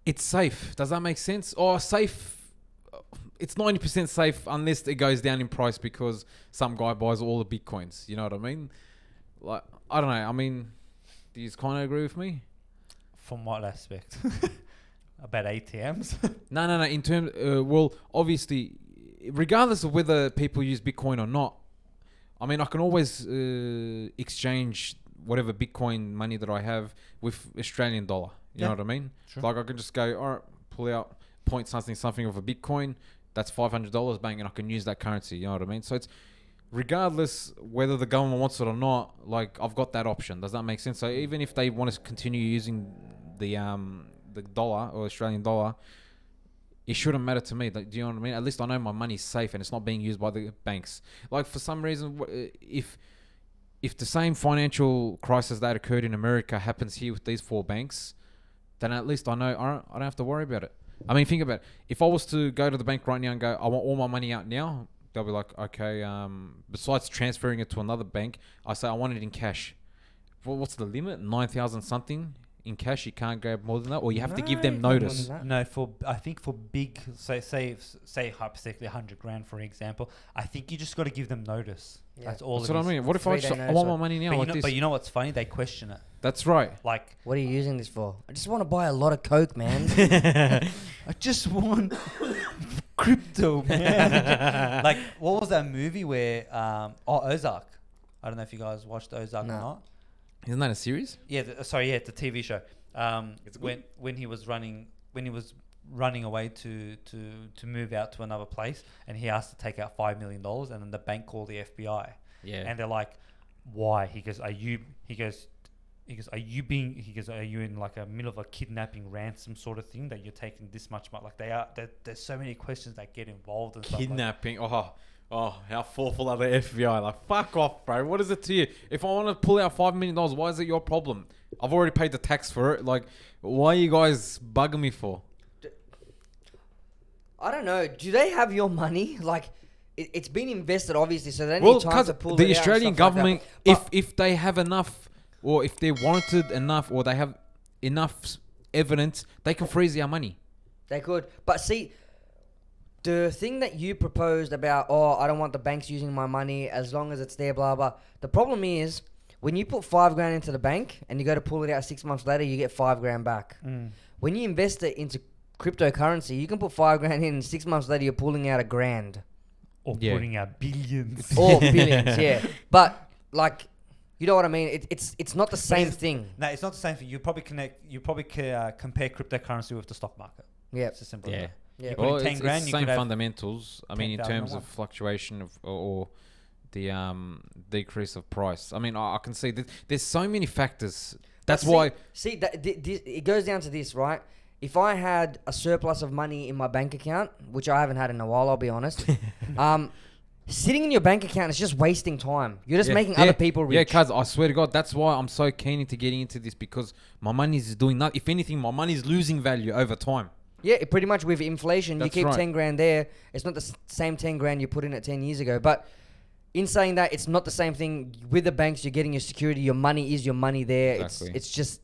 it's safe. Does that make sense? Or safe? It's ninety percent safe unless it goes down in price because some guy buys all the bitcoins. You know what I mean? Like I don't know. I mean, do you kind of agree with me? From what aspect? About ATMs. No, no, no. In terms, uh, well, obviously, regardless of whether people use Bitcoin or not, I mean, I can always uh, exchange whatever Bitcoin money that I have with Australian dollar. You Yeah. know what I mean? Like I can just go, all right, pull out point something something of a Bitcoin. That's five hundred dollars, bang, and I can use that currency. You know what I mean? So it's regardless whether the government wants it or not. Like I've got that option. Does that make sense? So even if they want to continue using the um the dollar or Australian dollar, it shouldn't matter to me. Like, do you know what I mean? At least I know my money's safe and it's not being used by the banks. Like for some reason, uh, if if the same financial crisis that occurred in America happens here with these four banks, then at least I know I don't, I don't have to worry about it. I mean, think about it. If I was to go to the bank right now and go, I want all my money out now, they'll be like, okay. Um, besides transferring it to another bank, I say I want it in cash. Well, what's the limit? Nine thousand something in cash. You can't grab more than that, or you have to give them No, notice. No, for I think for big, say say say hypothetically hundred grand for example, I think you just got to give them notice. Yeah. That's all. That's it what I mean. What if I, just, I want or- my money now But, like you know, this? but you know what's funny? They question it. That's right. Like What are you using this for? I just want to buy a lot of coke, man. I just want crypto, man. like what was that movie where um oh Ozark? I don't know if you guys watched Ozark No. or not. Isn't that a series? Yeah, the, sorry, yeah, the TV show. Um, It's when when he was running when he was running away to to to move out to another place, and he asked to take out five million dollars, and then the bank called the FBI, Yeah. and they're like, "Why?" He goes, "Are you?" He goes. He goes, "Are you being?" He goes, "Are you in like a middle of a kidnapping ransom sort of thing that you're taking this much money?" Like they are. there- There's so many questions that get involved and stuff like. Kidnapping. Oh, oh, how thoughtful are the FBI? Like, fuck off, bro. What is it to you? If I want to pull out five million dollars, why is it your problem? I've already paid the tax for it. Like, why are you guys bugging me for? I don't know. Do they have your money? Like, it, it's been invested, obviously, so they need Well, time to pull the it Australian stuff like government, But- if if they have enough, or if they're warranted enough, or they have enough evidence, they can freeze our money. They could. But see, the thing that you proposed about, oh, I don't want the banks using my money as long as it's there, blah, blah. The problem is, when you put five grand into the bank and you go to pull it out six months later, you get five grand back. Mm. When you invest it into cryptocurrency, you can put five grand in, and six months later, you're pulling out a grand Or Yeah. putting out billions. or billions. Yeah, but like, you know what I mean? It, it's it's not the same it's- thing. no, it's not the same thing. You probably connect. You probably ca- uh, compare cryptocurrency with the stock market. Yeah, It's as simple Yeah. as that. yeah. You put in Well, 10 it's, grand, it's you the could same have fundamentals. I mean, in 10,000 terms and of one. fluctuation of or, or the um decrease of price. I mean, I, I can see that there's so many factors. That's see- why. See, that, thi- thi- it goes down to this, right? If I had a surplus of money in my bank account, which I haven't had in a while, I'll be honest, um, sitting in your bank account is just wasting time. You're just Yeah, making yeah, other people rich. Yeah, cuz I swear to God, that's why I'm so keen into getting into this because my money is doing nothing. If anything, my money is losing value over time. Yeah, it pretty much with inflation, That's you keep right. 10 grand there. It's not the s- same 10 grand you put in it 10 years ago. But in saying that, it's not the same thing with the banks. You're getting your security. Your money is your money there. Exactly. It's it's just,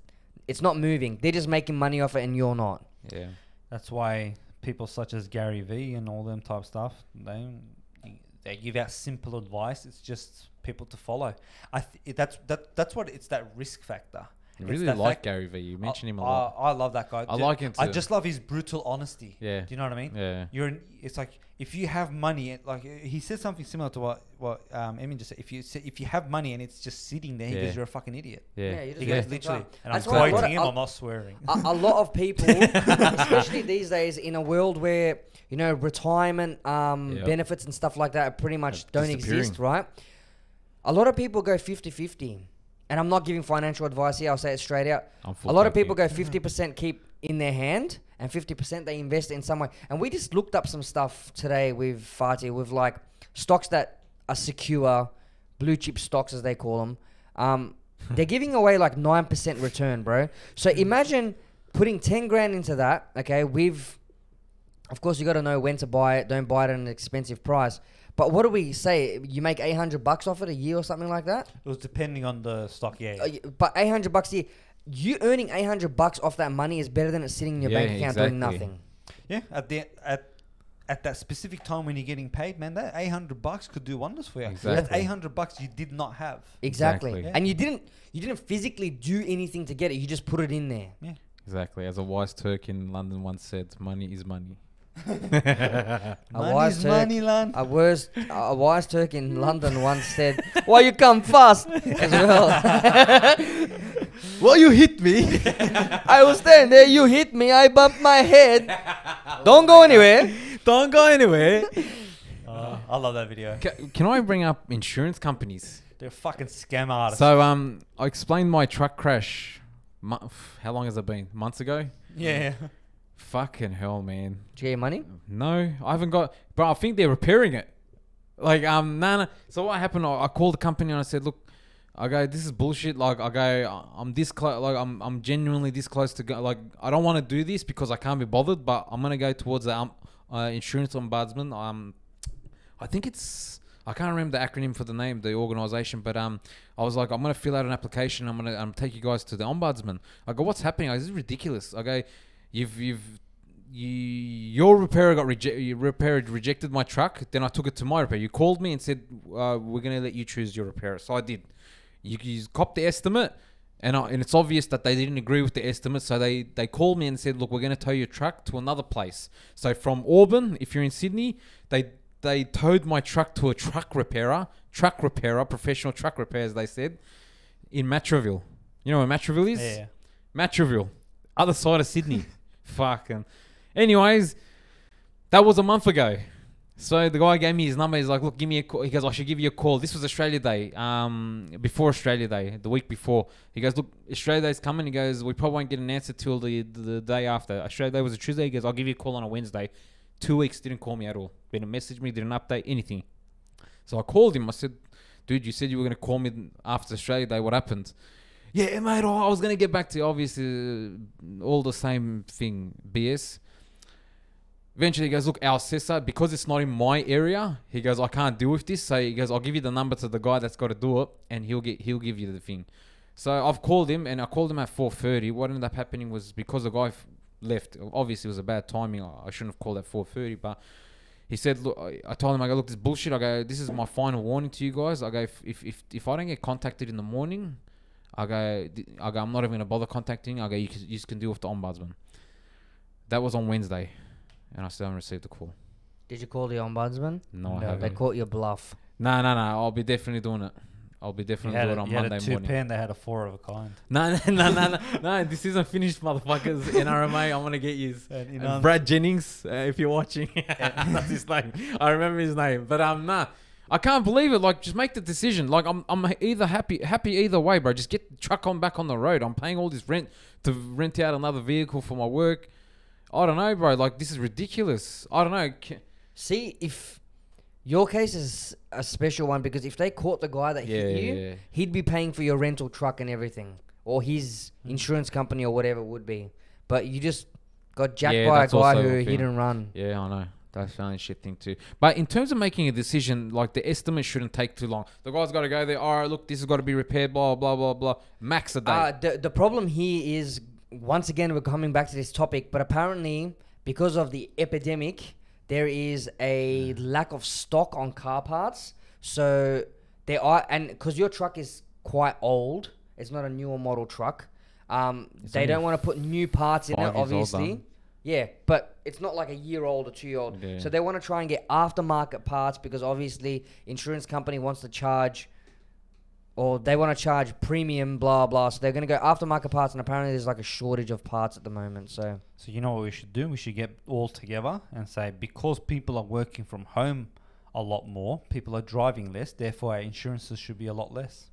it's not moving. They're just making money off it and you're not. Yeah. That's why people such as Gary Vee and all them type stuff they they give out simple advice. It's just people to follow. I th- that's that that's what it's that risk factor. I really like fact- Gary Vee. You mentioned him a lot. I love that guy. I Ju- like him I just love his brutal honesty. Yeah. Do you know what I mean? Yeah. You're in, it's like if you have money, like he said something similar to what what um, Emin just said. If you say, if you have money and it's just sitting there, he Yeah. goes, "You're a fucking idiot." Yeah. Yeah, you He goes wasting literally, and That's I'm why a lot quoting of- him. a- I'm not swearing. a, a lot of people, especially these days, in a world where you know retirement um, Yep. benefits and stuff like that pretty much They're don't exist, right? A lot of people go 50-50. And I'm not giving financial advice here. I'll say it straight out. A lot of people go 50% keep in their hand and 50% they invest in some way. And we just looked up some stuff today with Fatih with like stocks that are secure, blue chip stocks as they call them. Um, they're giving away like 9% return, bro. So imagine putting 10 grand into that, okay, with, of course, you got to know when to buy it. Don't buy it at an expensive price. But what do we say? You make 800 bucks off it a year or something like that? It was depending on the stock. Yeah. Uh, but 800 bucks a year, you earning 800 bucks off that money is better than it sitting in your Yeah, bank account doing nothing. Yeah, at the at at that specific time when you're getting paid, man, that eight hundred bucks could do wonders for you. That's Exactly. eight hundred bucks you did not have. Exactly. Exactly. And you didn't you didn't physically do anything to get it. You just put it in there. Yeah. Exactly. As a wise Turk in London once said, money is money. A Money's wise Turk- money, land. A wise, a wise Turk in London once said, "Why you come fast?" as well. well, you hit me. I was standing there. You hit me. I bumped my head. Don't go anywhere. Don't go anywhere. Uh, I love that video. Ca- Can I bring up insurance companies? They're fucking scam artists. So, um, I explained my truck crash. Mo- how long has it been? Months ago. yeah. Fucking hell, man. Did you get your money? No, I haven't got. But I think they're repairing it. Like, um, no, no. So what happened? I, I called the company and I said, look, I go, this is bullshit. Like, I go, I'm this close. Like, I'm, I'm genuinely this close to go. Like, I don't want to do this because I can't be bothered. But I'm gonna go towards the um, uh, insurance ombudsman. Um, I think it's. I can't remember the acronym for the name, the organization, but um, I was like, I'm gonna fill out an application. I'm gonna um, take you guys to the ombudsman. I go, what's happening? I go, this is ridiculous. I go, you've you've you, your repairer got rejected. Your repairer rejected my truck. Then I took it to my repair. You called me and said uh, we're gonna let you choose your repairer. So I did. You, you copped the estimate, and I, and it's obvious that they didn't agree with the estimate. So they they called me and said, look, we're gonna tow your truck to another place. So from Auburn, if you're in Sydney, they they towed my truck to a truck repairer, truck repairer, professional truck repairs. They said in Matraville. You know where Matraville is? Yeah. Matraville, other side of Sydney. Fucking. Anyways, that was a month ago. So the guy gave me his number. He's like, "Look, give me a call." He goes, "I should give you a call." This was Australia Day, um, before Australia Day, the week before. He goes, "Look, Australia Day's coming." He goes, "We probably won't get an answer till the the day after." Australia Day was a Tuesday. He goes, "I'll give you a call on a Wednesday." Two weeks didn't call me at all. Didn't message me. Didn't update anything. So I called him. I said, "Dude, you said you were gonna call me after Australia Day. What happened?" Yeah, mate. Oh, I was gonna get back to. Obviously, uh, all the same thing. BS. Eventually, he goes, "Look, our assessor, because it's not in my area, he goes, I can't deal with this. So he goes, I'll give you the number to the guy that's got to do it, and he'll get he'll give you the thing." So I've called him, and I called him at four thirty. What ended up happening was because the guy f- left. Obviously, it was a bad timing. I I shouldn't have called at four thirty, but he said, look, I, I told him, I go, look, this bullshit. I go, this is my final warning to you guys. I go, if if if, if I don't get contacted in the morning, I go, th- I go, I'm not even gonna bother contacting. I go, you can, you just can deal with the ombudsman. That was on Wednesday, and I still haven't received a call. Did you call the ombudsman? No, I No. They haven't. They caught your bluff. No, no, no. I'll be definitely doing it. I'll be definitely doing it a, on you had Monday a two morning. pen, they had a four of a kind. No, no, no, no, no, no. This isn't finished, motherfuckers. NRMA, I'm gonna get you. And, you And know, Brad Jennings, uh, if you're watching, that's his name. I remember his name, but um, nah, I can't believe it. Like, just make the decision. Like, I'm, I'm either happy, happy either way, bro. Just get the truck on back on the road. I'm paying all this rent to rent out another vehicle for my work. I don't know, bro. Like, this is ridiculous. I don't know. See if your case is a special one because if they caught the guy that Yeah, hit you, yeah. he'd be paying for your rental truck and everything, or his Hmm. insurance company or whatever it would be. But you just got jacked Yeah, by a guy who hit and run. Yeah, I know. That's the only shit thing too. But in terms of making a decision, like the estimate shouldn't take too long. The guy's got to go there. All right, look, this has got to be repaired. Blah blah blah blah. Max a day. Uh, the the problem here is once again we're coming back to this topic, but apparently because of the epidemic, there is a lack of stock on car parts. So there are, and because your truck is quite old, it's not a newer model truck. Um, they don't want to put new parts in it, obviously. Though. Yeah, but it's not like a year old or two year old. Yeah. So they want to try and get aftermarket parts because obviously insurance company wants to charge or they want to charge premium, blah blah. So they're going to go aftermarket parts, and apparently there's like a shortage of parts at the moment. So So you know what we should do? We should get all together and say because people are working from home a lot more, people are driving less, therefore our insurances should be a lot less.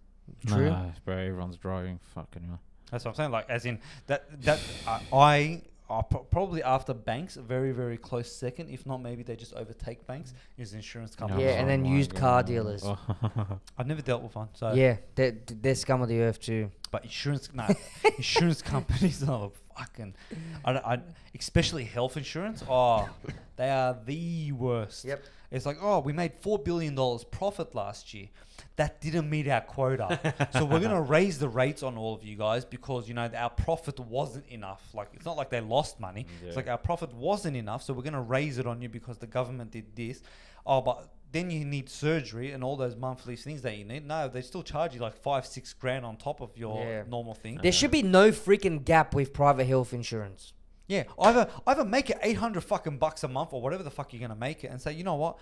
true. Nah, bro, everyone's driving. Fucking hell. That's what I'm saying. Like as in that that uh, I are pro- probably after banks, a very very close second, if not maybe they just overtake banks, is insurance companies. Yeah, and then Oh my used car God. dealers. Oh. I've never dealt with one, so yeah, they're, they're scum of the earth too. But insurance, no, insurance companies are fucking, I, don't- I, especially health insurance. Oh, they are the worst. Yep. It's like, oh, we made four billion dollars profit last year. That didn't meet our quota, so we're gonna raise the rates on all of you guys because you know our profit wasn't enough. Like it's not like they lost money. It's like our profit wasn't enough, so we're gonna raise it on you because the government did this. Oh, but then you need surgery and all those monthly things that you need. No, they still charge you like five, six grand on top of your Yeah. normal thing. There should be no freaking gap with private health insurance. Yeah, either either make it eight hundred fucking bucks a month or whatever the fuck you're gonna make it, and say, you know what,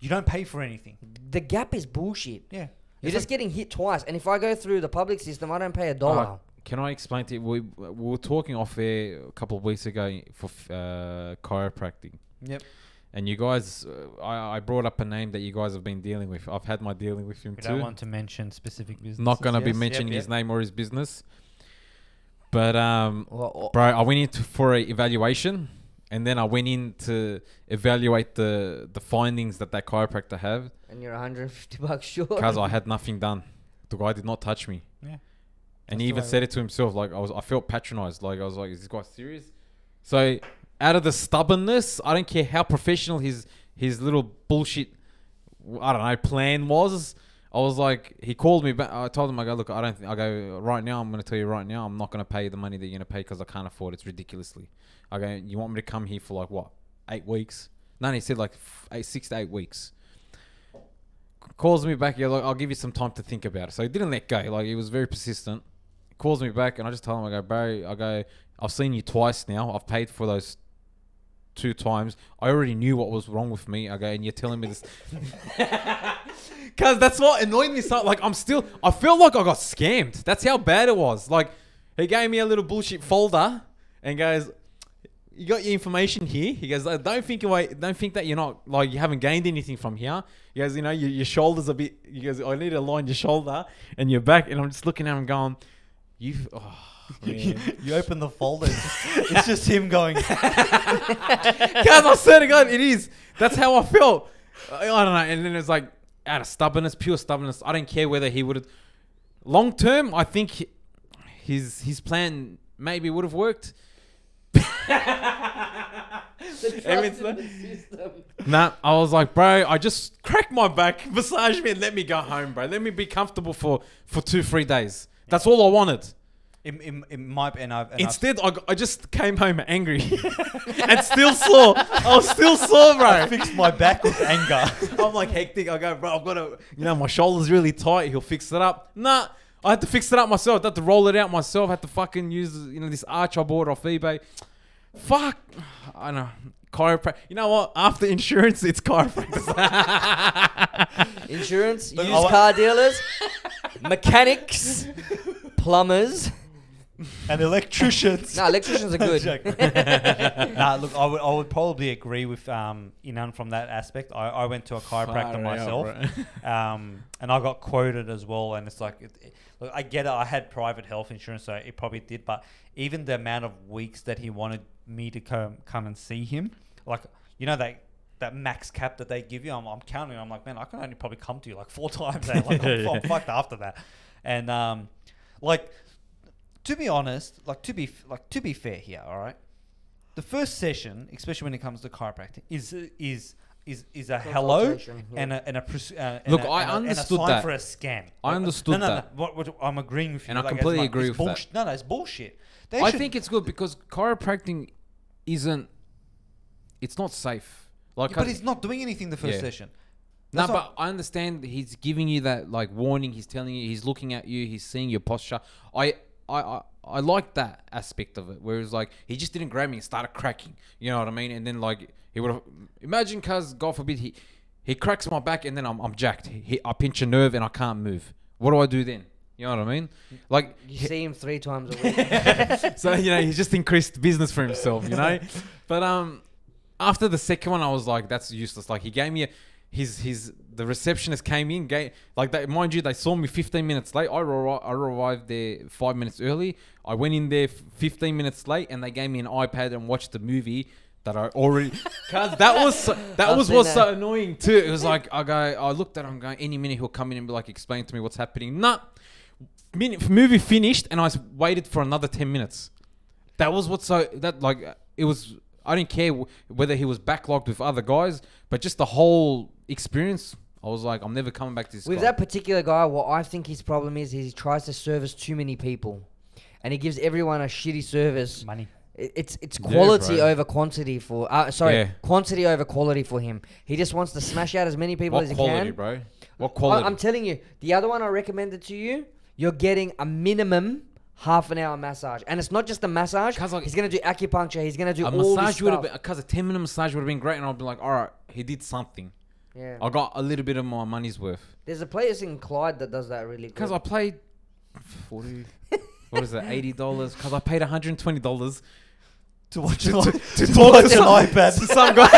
you don't pay for anything. The gap is bullshit. Yeah, You're It's just like- getting hit twice, and if I go through the public system, I don't pay a dollar. Uh, can I explain to you? We, we were talking off air a couple of weeks ago for uh, chiropractic. Yep. And you guys, uh, I, I brought up a name that you guys have been dealing with. I've had my dealing with him We too. don't want to mention specific businesses. Not gonna be yes, yep, mentioning his name or his business. But um, Well, or- bro, I went in for a evaluation, and then I went in to evaluate the the findings that that chiropractor have, and you're 150 bucks short. because I had nothing done. The guy did not touch me. Yeah. And That's he even said it to himself. Like I was, I felt patronized. Like I was like, "Is this guy serious?" So, out of the stubbornness, I don't care how professional his his little bullshit, I don't know, plan was. I was like, he called me back. I told him, I go, look, I don't. Think, I go right now. I'm going to tell you right now. I'm not going to pay the money that you're going to pay because I can't afford it. It's ridiculously. I go, you want me to come here for like what, eight weeks? No, he said like eight, six to eight weeks calls me back. Yeah, like, I'll give you some time to think about it. So he didn't let go. Like he was very persistent. Calls me back, and I just tell him, I go, bro, I go, I've seen you twice now. I've paid for those two times. I already knew what was wrong with me. I go, and you're telling me this. Cause that's what annoyed me so. Like I'm still, I feel like I got scammed. That's how bad it was. Like he gave me a little bullshit folder and goes, "You got your information here." He goes, "Uh, "Don't think away. Don't think that you're not like you haven't gained anything from here." He goes, "You know, your, your shoulders a bit." He goes, "I need to align your shoulder and your back." And I'm just looking at him, going, "You." Oh, man. You open the folder, it's just, him going. Guys, I swear to God, it is. That's how I felt. I, I don't know. And then it's like out of stubbornness, pure stubbornness. I don't care whether he would have. Long term, I think his his plan maybe would have worked. Every time- Nah, I was like, bro, I just cracked my back, massage me, and let me go home, bro. Let me be comfortable for for two, three days. That's all I wanted. It, it, it might be, and I've, and I've- Instead, I, g- I just came home angry and still sore. I was still sore, I bro. fixed my back with anger. I'm like hectic. I go, bro, I've got to, you know, my shoulder's really tight. He'll fix it up. Nah, I had to fix it up myself. I had to roll it out myself. I had to fucking use, you know, this arch I bought off eBay. Fuck. I know. Chiropractor. You know what? After insurance, it's chiropractors. Insurance, Look, I used car dealers, mechanics, plumbers. and electricians. No, electricians are good. Nah, look, I would, I would probably agree with um, Inan from that aspect. I, I went to a chiropractor Far myself, bro. um, and I got quoted as well. And it's like, it, it- look, I get it. I had private health insurance, so it probably did. But even the amount of weeks that he wanted me to come come and see him, like you know that. That max cap that they give you, I'm, I'm counting. I'm like, man, I can only probably come to you like four times. eh? Like, I'm, I'm fucked after that. And um, like, to be honest, like to be like to be fair here, all right. The first session, especially when it comes to chiropractic, is is is is a hello yeah. and a and a, pres- uh, and Look, a, I and a, and a understood sign that. for a scan. I Like, understood no, no, that. No, what, what, I'm agreeing with you, And I like, it's completely like, agree it's with that. bullsh- No, no, it's bullshit. They I should- think it's good because chiropractic isn't. It's not safe. Like, but I- he's not doing anything the first Yeah. session. No, That's but I understand he's giving you that like warning. He's telling you, he's looking at you, he's seeing your posture. I, I, I, I like that aspect of it. Whereas like he just didn't grab me and started cracking. You know what I mean? And then like he would have imagine, cause God forbid he, he cracks my back and then I'm, I'm jacked. He, I pinch a nerve and I can't move. What do I do then? You know what I mean? Like You see him three times a week. so you know he's just increased business for himself you know but um after the second one i was like that's useless like he gave me a his his the receptionist came in gave like they mind you they saw me 15 minutes late i, arri- I arrived there five minutes early i went in there 15 minutes late and they gave me an ipad and watched the movie that I already, cause that was so, that I've was seen what's so annoying too. It was like I go, I looked at him going, any minute he'll come in and be like, explain to me what's happening. Nah, minute movie finished and I waited for another 10 minutes. That was what's so that like it was. I didn't care w- whether he was backlogged with other guys, but just the whole experience. I was like, I'm never coming back to this. With guy. that particular guy, what I think his problem is, is he tries to service too many people, and he gives everyone a shitty service. money. It- It's it's Yeah, quality bro. over quantity for. Uh, sorry, Yeah. quantity over quality for him. He just wants to smash out as many people what as he quality, can. bro? What I, quality? I'm telling you, the other one I recommended to you, you're getting a minimum half an hour massage, and it's not just a massage. 'Cause, like, he's gonna do acupuncture. He's gonna do a all massage this would have stuff. been because a 10 minute massage would have been great, and I'd be like, all right, he did something. Yeah. I got a little bit of my money's worth There's a place in Clyde that does that really good. because I played 40. what is it? Eighty dollars? Because I paid 120 dollars To watch to, an to, iP- to to talk watch to an some, iPad. to some guy.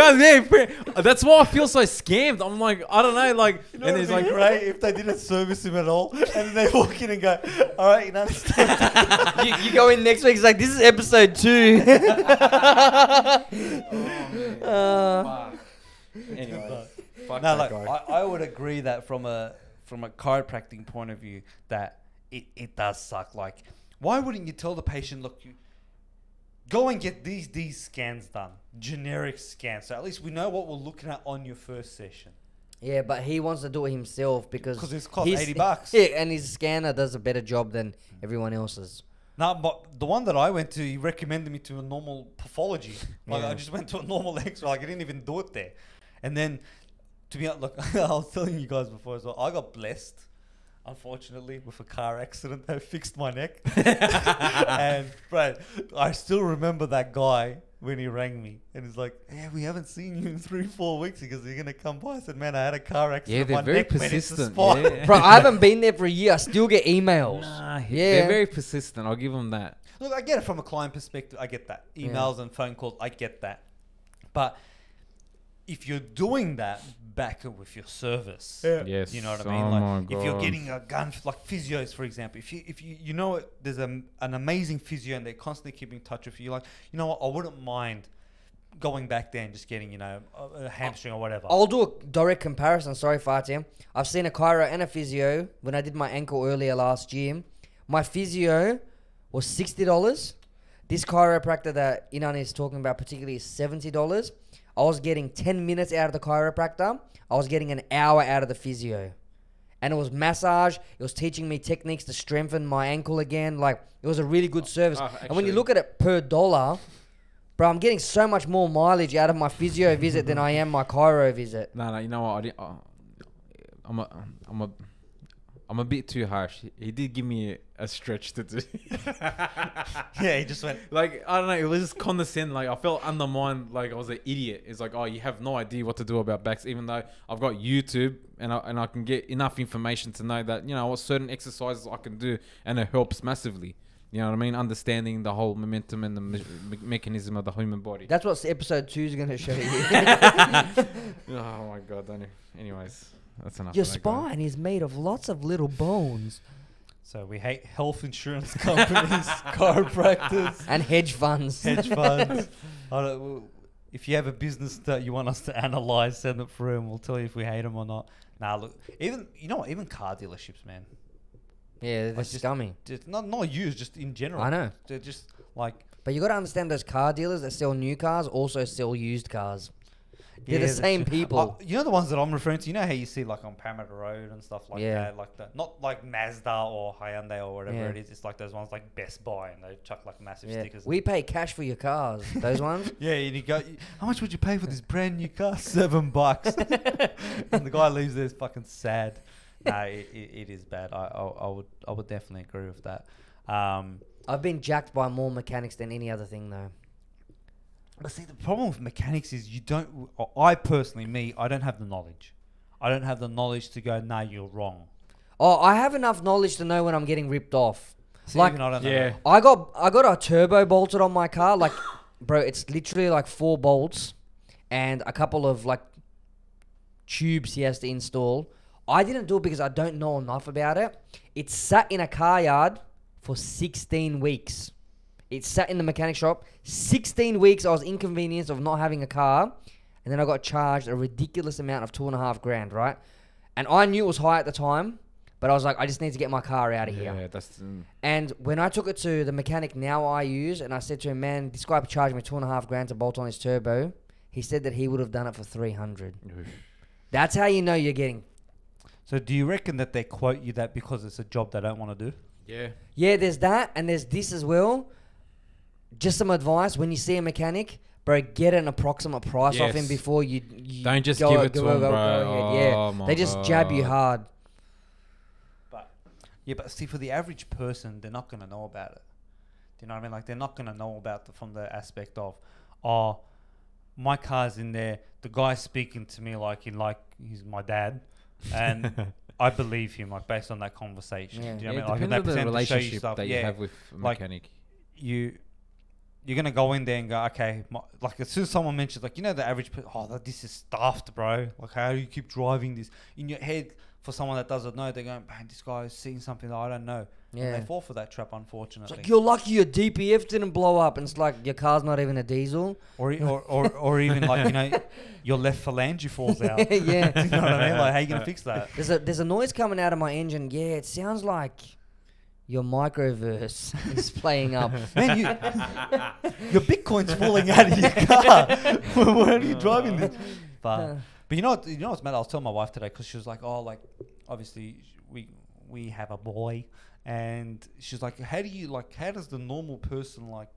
Cause yeah, pre- that's why I feel so scammed. I'm like, I don't know, like, You know and it'd he's like, great if they didn't service him at all, and then they walk in and go, "All right, you know, you, you go in next week. It's like this is episode two. Uh, anyway, fuck no, that like. I, I would agree that from a from a chiropractic point of view that it, it does suck. Like, why wouldn't you tell the patient, look, you go and get these these scans done, generic scans, so at least we know what we're looking at on your first session. yeah, but he wants to do it himself because it's cost his- 80 bucks. Yeah, and his scanner does a better job than everyone else's. No, but the one that I went to, he recommended me to a normal pathology. Like I just went to a normal X-ray. Like I didn't even do it there. And then, to be honest, look, I was telling you guys before as well. I got blessed, unfortunately, with a car accident that fixed my neck. and bro, I still remember that guy when he rang me, and he's like, "Yeah, we haven't seen you in three, four weeks because you're gonna come by." I said, "Man, I had a car accident. Yeah, they're my very neck persistent. spot." Yeah. Bro, I haven't been there for a year. I still get emails. Nah, Yeah. they're very persistent. I'll give them that. Look, I get it from a client perspective. I get that. Yeah. Emails and phone calls, I get that. But if you're doing that, back it with your service. Yes. You know what Oh I mean? my Like if you're getting a gun, like physios, for example. If you if you you know it, there's a, an amazing physio and they're constantly keeping in touch with you. Like you know what, I wouldn't mind going back there and just getting you know a, a hamstring or whatever. I'll do a direct comparison. Sorry, Fatim. I've seen a chiro and a physio when I did my ankle earlier last year. My physio was sixty dollars. This chiropractor that Inan is talking about particularly is seventy dollars. I was getting ten minutes out of the chiropractor. I was getting an hour out of the physio, and it was massage. It was teaching me techniques to strengthen my ankle again. Like it was a really good service. Oh, and when you look at it per dollar, bro, I'm getting so much more mileage out of my physio visit than I am my chiro visit. No, no, you know what? I didn't. Uh, I'm a, I'm a, I'm a bit too harsh. He- did give me a, stretch to do. Yeah, he just went. like I don't know, it was just condescending. Like I felt undermined. Like I was an idiot. It's like, oh, you have no idea what to do about backs, even though I've got YouTube and I, and I can get enough information to know that you know what certain exercises I can do, and it helps massively. You know what I mean? Understanding the whole momentum and the me- me- mechanism of the human body. That's what episode two is going to show you. oh my god! You? Anyways, that's enough. Your of that guy. spine is made of lots of little bones So we hate health insurance companies, chiropractors, and hedge funds. hedge funds. I don't, w- if you have a business that you want us to analyze, send it through, and we'll tell you if we hate them or not. Nah, look, even you know what? Even car dealerships, man. yeah, they're Like just- scummy. Just not not used, just in general. I know. They're just like But you got to understand those car dealers that sell new cars also sell used cars. They're the same true. people. Uh, you know the ones that I'm referring to. You know how you see like on Parramatta Road and stuff like Yeah. that, like that. Not like Mazda or Hyundai or whatever Yeah. it is. It's like those ones like Best Buy and they chuck like massive Yeah. stickers. We pay cash for your cars. Those ones. Yeah, and you go, how much would you pay for this brand new car? Seven bucks. and the guy leaves there fucking sad. No, it, it, it is bad. I, I, I would I would definitely agree with that. Um, I've been jacked by more mechanics than any other thing though. But see, the problem with mechanics is you don't. or I personally, me, I don't have the knowledge. I don't have the knowledge to go, nah, you're wrong. Oh, I have enough knowledge to know when I'm getting ripped off. See, Like- even I don't know. Yeah. I got I got a turbo bolted on my car. Like, bro, it's literally like four bolts and a couple of like tubes he has to install. I didn't do it because I don't know enough about it. It sat in a car yard for 16 weeks. It sat in the mechanic shop. 16 weeks I was inconvenienced of not having a car. And then I got charged a ridiculous amount of two and a half grand, right? And I knew it was high at the time, but I was like, I just need to get my car out of here. Yeah, that's. mm, And when I took it to the mechanic now I use, and I said to him, man, this guy charged me two and a half grand to bolt on his turbo. He said that he would have done it for 300. That's how you know you're getting. So do you reckon that they quote you that because it's a job they don't want to do? Yeah. Yeah, there's that, and there's this as well. Just some advice when you see a mechanic, bro, get an approximate price off him Yes. before you. you Don't just go- give it go- to go- him, go- bro. go ahead. Yeah, Oh my they just jab you God. hard. But yeah, but see, for the average person, they're not gonna know about it. Do you know what I mean? Like they're not gonna know about the from the aspect of, oh, my car's in there. The guy's speaking to me like in like he's my dad, and I believe him like based on that conversation. Yeah. Do you Yeah, know it what I mean? depends Like, on the they to show you relationship stuff. that yeah, you have with a like- mechanic. you you're gonna go in there and go, okay, my, like as soon as someone mentions, like you know, the average, per- oh, that- this is stuffed, bro. Like how do you keep driving this in your head? For someone that doesn't know, they're going, man, this guy is seeing something that I don't know. And Yeah. they fall for that trap, It's unfortunately. like you're lucky your DPF didn't blow up, and it's like your car's not even a diesel. or, or, or, or even like you know, your left phalange falls out. yeah. you know what I mean? Like how you gonna fix that? There's a there's a noise coming out of my engine. Yeah, it sounds like your microverse is playing up. Man, you, your Bitcoin's falling out of your car. Why are you driving this? But But you know, what, you know what's mad? I was telling my wife today because she was like, "Oh, like obviously we we have a boy," and she's like, "How do you like? How does the normal person like?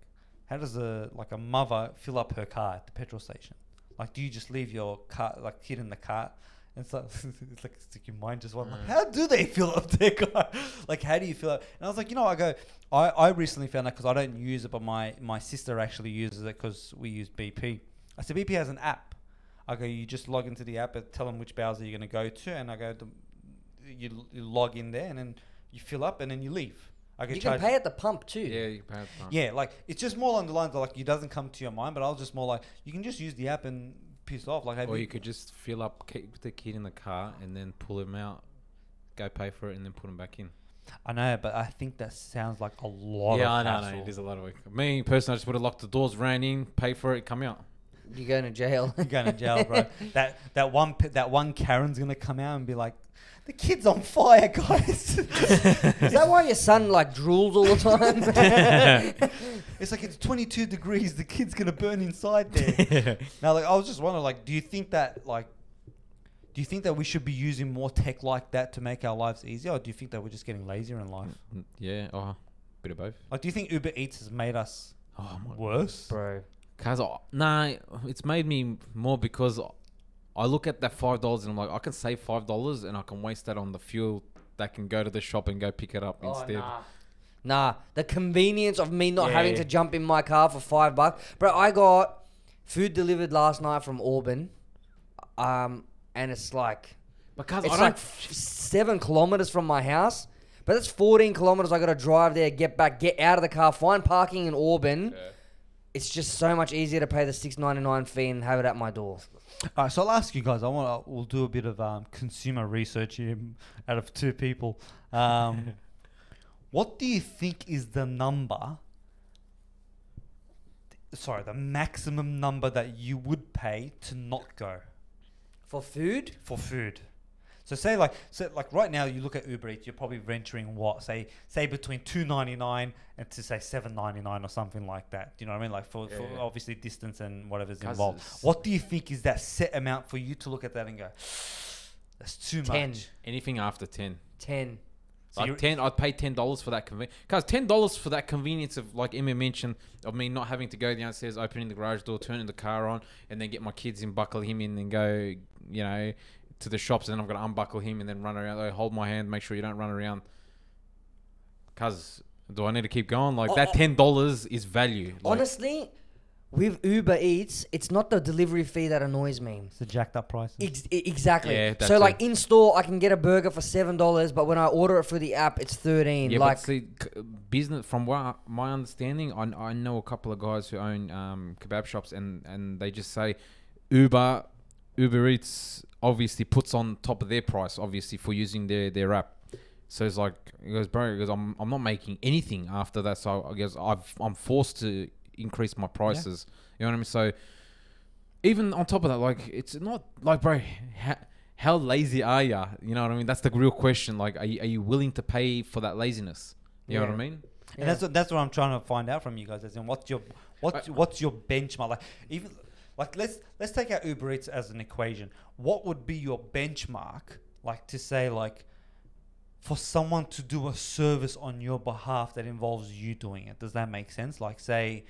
How does a like a mother fill up her car at the petrol station? Like, do you just leave your car like kid in the car?" And so it's like, it's like your mind just went like, mm. how do they fill up their car? like, how do you fill up? And I was like, you know, I go, I, I recently found out because I don't use it, but my, my sister actually uses it because we use BP. I said, BP has an app. I go, you just log into the app and tell them which bowser you're going to go to. And I go, the, you, you log in there and then you fill up and then you leave. I get You can pay at the pump too. Yeah, you can pay at the pump. yeah, like it's just more along the lines of like it doesn't come to your mind, but I was just more like you can just use the app and piss off. Like, have Or you could just fill up, keep the kid in the car, and then pull him out, go pay for it, and then put him back in. I know, but I think that sounds like a lot yeah, I of know, hassle. no, it is a lot of work. Me personally, I just would have locked the doors, ran in, pay for it, come out. You're going to jail. You're going to jail, bro. that that one that one Karen's gonna come out and be like, "The kid's on fire, guys." Is that why your son like drools all the time? it's like it's 22 degrees. The kid's gonna burn inside there. now, like I was just wondering, like, do you think that like, Do you think that we should be using more tech like that to make our lives easier, or do you think that we're just getting lazier in life? Mm, mm Yeah, oh, bit of both. Like, do you think Uber Eats has made us Oh my worse? bro. Cause I, nah, it's made me more because I look at that five dollars and I'm like, I can save five dollars and I can waste that on the fuel that can go to the shop and go pick it up Oh, instead. nah. Nah, the convenience of me not having to jump in my car for five bucks, bro. I got food delivered last night from Auburn, um, and it's like Because it's I like seven kilometers from my house, but it's fourteen kilometers. I got to drive there, get back, get out of the car, find parking in Auburn. It's just so much easier to pay the six ninety nine fee and have it at my door. All right, so I'll ask you guys. I want to. We'll do a bit of um, consumer research here, out of two people. Um, what do you think is the number? Sorry, the maximum number that you would pay to not go For food, for food. So say like so like right now you look at Uber Eats, you're probably venturing what say say between two ninety nine and to say seven ninety nine or something like that. Do you know what I mean? Like for, for Yeah. obviously distance and whatever's 'Cause involved. What do you think is that set amount for you to look at that and go, that's too ten. much? Anything after ten. Ten. So like ten, I'd pay ten dollars for that convenience. Cause ten dollars for that convenience of like Emma mentioned of me not having to go downstairs, opening the garage door, turning the car on, and then get my kids in, buckle him in, and go, you know, to the shops. And then I've got to unbuckle him and then run around. Like, hold my hand, make sure you don't run around. Cause do I need to keep going? Like Oh, that oh. ten dollars is value. Like, Honestly, with Uber Eats, it's not the delivery fee that annoys me. It's a jacked up price. Ex- exactly. Yeah, that so too. like in store, I can get a burger for seven dollars, but when I order it through the app, it's thirteen. Yeah, like but see, c- business from what I- my understanding, I, I know a couple of guys who own um, kebab shops, and, and they just say Uber Uber Eats obviously puts on top of their price, obviously for using their, their app. So it's like he goes, bro, he goes, I'm I'm not making anything after that, so I guess I've I'm forced to increase my prices. You know what I mean? So even on top of that, like it's not like, bro, how, how lazy are ya? You know what I mean? That's the real question. Like, are you, are you willing to pay for that laziness? You know what I mean? And that's what, that's what I'm trying to find out from you guys. As in, what's your what's I- what's your benchmark? Like even like let's let's take out Uber Eats as an equation. What would be your benchmark? Like to say like for someone to do a service on your behalf that involves you doing it. Does that make sense? Like say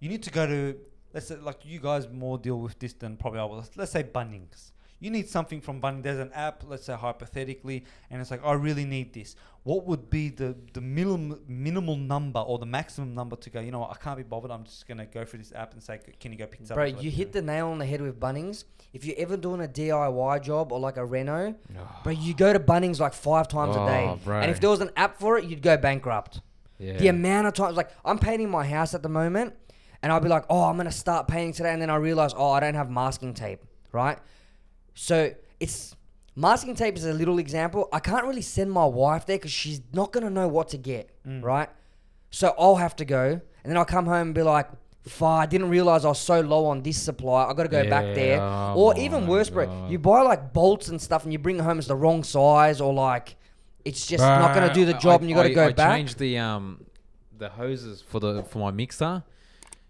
you need to go to let's say like you guys more deal with this than probably I will. Let's say Bunnings. You need something from Bunnings. There's an app, let's say hypothetically, and it's like I really need this. What would be the the minimal minimal number or the maximum number to go? You know what? I can't be bothered. I'm just gonna go through this app and say, can you go pick this up? Bro, you hit the nail on the head with Bunnings. If you're ever doing a DIY job or like a reno, bro, you go to Bunnings like five times a day. Oh, bro. And if there was an app for it, you'd go bankrupt. Yeah. The amount of times, like I'm painting my house at the moment, and I'll be like, oh, I'm gonna start painting today, and then I realize, oh, I don't have masking tape, right? So it's masking tape is a little example. I can't really send my wife there because she's not gonna know what to get, Mm. right? So I'll have to go, and then I'll come home and be like, "Fuck, I didn't realize I was so low on this supply. I got to go back there." Yeah, or oh even worse, bro, you buy like bolts and stuff, and you bring it home, it's the wrong size, or like it's just not gonna do the I- job, and you got to I- go I back. changed the um the hoses for the for my mixer,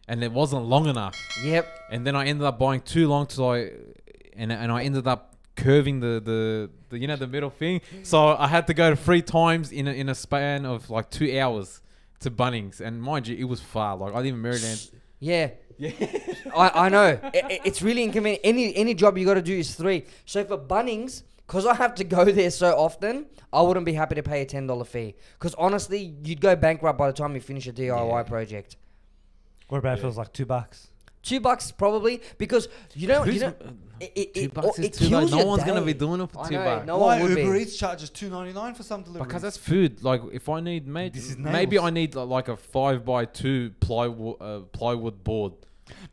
and it wasn't long enough. Yep. And then I ended up buying too long to like, and and I ended up curving the the, the you know the middle thing. So I had to go three times in a, in a span of like two hours to Bunnings, and mind you, it was far. Like I live in Maryland. Yeah. Yeah. I, I know. I- I- it's really inconvenient. Any any job you got to do is three. So for Bunnings, because I have to go there so often, I wouldn't be happy to pay a ten dollar fee. Because honestly, you'd go bankrupt by the time you finish a DIY Yeah. project. What about Yeah. feels like two bucks? Two bucks probably because you know you know uh, it, it, two it, bucks it, is it too kills. No your one's gonna be doing it for I two know, bucks. no Why one would Uber be. Eats charges two ninety nine for some deliveries? Because that's food. Like if I need maybe This is maybe nails. I need like a five by two plywood uh, plywood board.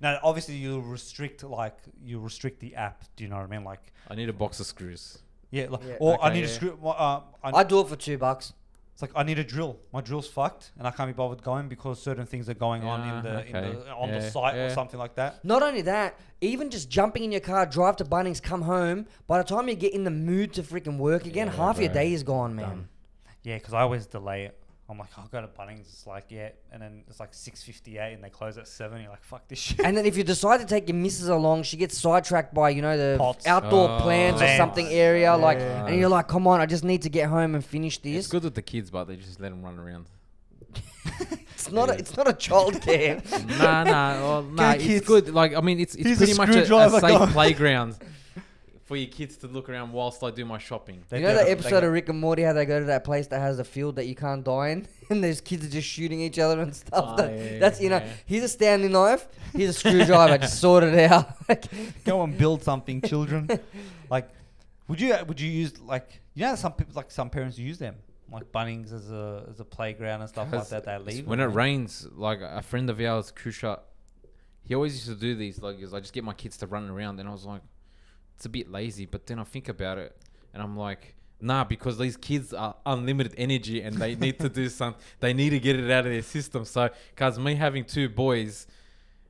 now obviously you restrict like you restrict the app. Do you know what I mean? Like I need a box of screws. yeah, like, Yeah. or I Okay, need yeah. a screw. well, Uh, I, I'd do it for two bucks. It's like I need a drill. My drill's fucked, and I can't be bothered going because certain things are going on in Yeah, the, in okay. the on the Yeah, site or yeah. something like that. Not only that, even just jumping in your car, drive to Bunnings, come home. By the time you get in the mood to freaking work again, Yeah, half your bro. day is gone, man. Done. Yeah, because I always delay it. I'm like, I'll go to Bunnings. It's like, yeah, and then it's like six fifty eight, and they close at seven. You're like, fuck this shit. And then if you decide to take your missus along, she gets sidetracked by you know the Pots. outdoor Oh. plants or Plants. something area, like, Yeah. and you're like, come on, I just need to get home and finish this. It's this. good with the kids, but they just let them run around. It's not, a, it's not a childcare. nah, nah, well, nah. kids. It's good. Like I mean, it's it's Here's a pretty much a, a screwdriver, safe go. playground for your kids to look around whilst I do my shopping. They you know do that it- they episode of Rick and Morty how they go to that place that has a field that you can't die in, and those kids are just shooting each other and stuff. Oh, That- yeah, that's you know, yeah. here's a Stanley knife, here's a screwdriver, just sort it out. go and build something, children. like, would you would you use like you know some people like some parents use them like Bunnings as a as a playground and stuff like Because that. They leave when it man. rains, like a friend of ours, Kusha, he always used to do these. Like, is I just get my kids to run around, and I was like, it's a bit lazy. But then I think about it, and I'm like, nah, because these kids are unlimited energy, and they need to do some. They need to get it out of their system. So, cause me having two boys.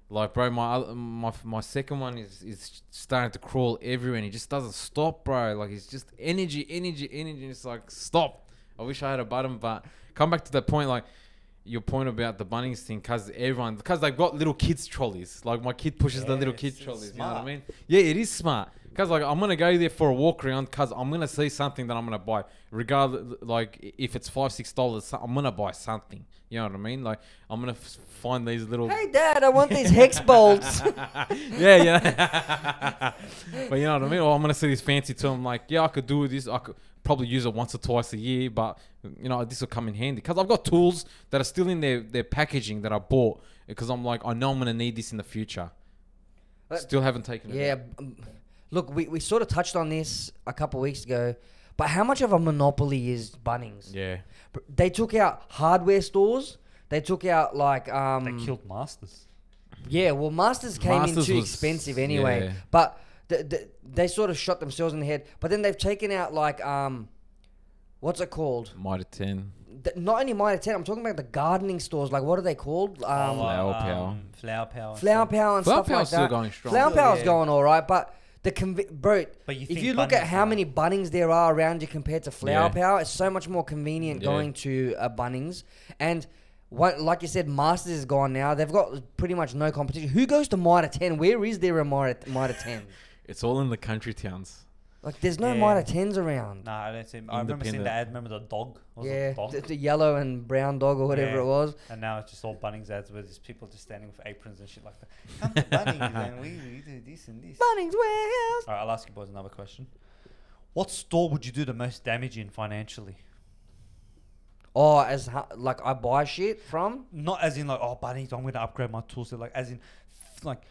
Like bro, my my my second one is is starting to crawl everywhere, and he just doesn't stop, bro. Like he's just energy, energy, energy. And it's like stop. I wish I had a button, but come back to that point, like your point about the Bunnings thing, cause everyone, cause they've got little kids trolleys. Like my kid pushes the little it's- kid it's trolleys. You know what I mean? Yeah, it is smart. Cause like I'm gonna go there for a walk around, cause I'm gonna see something that I'm gonna buy, regardless. Like if it's five six dollars, I'm gonna buy something. You know what I mean? Like I'm gonna f- find these little. hey, Dad, I want these hex bolts. yeah, yeah. but you know what I mean? Or I'm gonna see this fancy tool. I'm like, yeah, I could do this. I could probably use it once or twice a year, but you know, this will come in handy because I've got tools that are still in their their packaging that I bought because I'm like, I know I'm gonna need this in the future. But- Still haven't taken it. Yeah. Look, we, we sort of touched on this a couple weeks ago, but how much of a monopoly is Bunnings? Yeah. They took out hardware stores. They took out like um. they killed Masters. Yeah, well, Masters came in too was- expensive anyway. yeah. But th- th- they sort of shot themselves in the head. But then they've taken out like um, what's it called? Mitre 10. Th- not only Mitre Ten. I'm talking about the gardening stores. Like what are they called? Um, Flower Power. um, Flower Power. Flower. Power and Flower stuff like Power's still that. going strong. Flower Still, Power's yeah. going all right, but the convi- bro. But you if you look at how are- many Bunnings there are around you compared to Flower Yeah. Power, it's so much more convenient Yeah. going to a Bunnings. And what, like you said, Masters is gone now. They've got pretty much no competition. Who goes to Mitre 10? Where is there a Mitre, Mitre 10? It's all in the country towns. Like, there's no Yeah. Mitre 10s around. Nah, I don't see. I remember seeing Independent. the ad. Remember the dog? Was yeah, it dog? the, the yellow and brown dog or whatever Yeah. it was. And now it's just all Bunnings ads where there's people just standing with aprons and shit like that. Come to Bunnings and we, we do this and this. Bunnings Warehouse. All right, I'll ask you boys another question. What store would you do the most damage in financially? Oh, as hu- like I buy shit from. Not as in like, oh, Bunnings, I'm going to upgrade my tool set. Like, as in, f- like,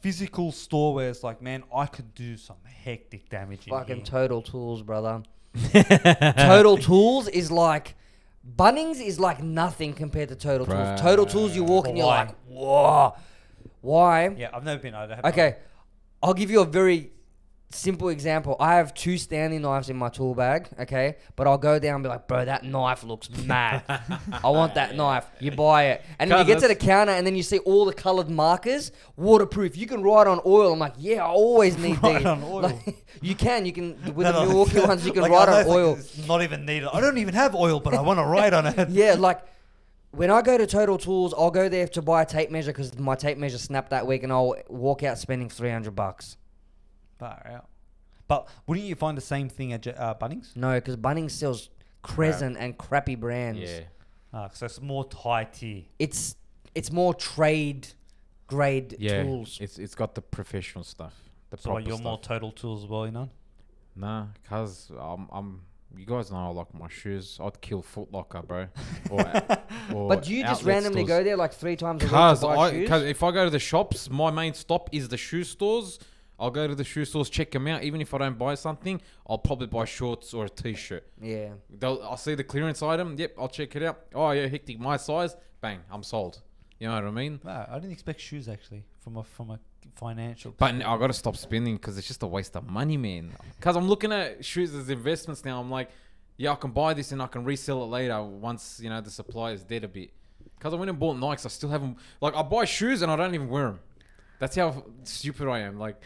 physical store where it's like, man, I could do some hectic damage in Fucking here. Total Tools, brother. Total Tools is like Bunnings is like nothing compared to Total Bruh. Tools. Total Tools, you walk and you're Why? like, whoa. Why? yeah, I've never been. I have Okay, I'll give you a very simple example. I have two Stanley knives in my tool bag, okay? But I'll go down and be like, bro, that knife looks mad. I want that knife. You buy it. And then you get to the counter and then you see all the colored markers, waterproof. You can write on oil. I'm like, yeah, I always need Write these. on oil. Like, you can. You can, with No, the Milwaukee ones, you can like, write on like oil. not even needed. I don't even have oil, but I want to write on it. Yeah, like when I go to Total Tools, I'll go there to buy a tape measure because my tape measure snapped that week, and I'll walk out spending three hundred bucks. Far out. But wouldn't you find the same thing at J- uh, Bunnings? No, because Bunnings sells Crescent and crappy brands. Yeah. Uh, so it's more high tier. It's it's more trade grade Yeah. tools. It's it's got the professional stuff. The So proper like, you're more stuff. total tools as well, you know? Nah, cause I'm I'm you guys know I like my shoes. I'd kill Foot Locker, bro. Or, or But do you just outlet randomly stores. go there like three times a week to Cause, buy I, shoes? cause if I go to the shops, my main stop is the shoe stores. I'll go to the shoe stores, check them out. Even if I don't buy something, I'll probably buy shorts or a t-shirt. yeah. They'll, I'll see the clearance item. Yep, I'll check it out. Oh yeah, hectic, my size. Bang, I'm sold. You know what I mean? Wow, I didn't expect shoes actually from a from a financial. But n- I gotta stop spending because it's just a waste of money, man. Because I'm looking at shoes as investments now. I'm like, yeah, I can buy this and I can resell it later once you know the supply is dead a bit. Because I went and bought Nikes, I still haven't. Like I buy shoes and I don't even wear them. That's how stupid I am. Like,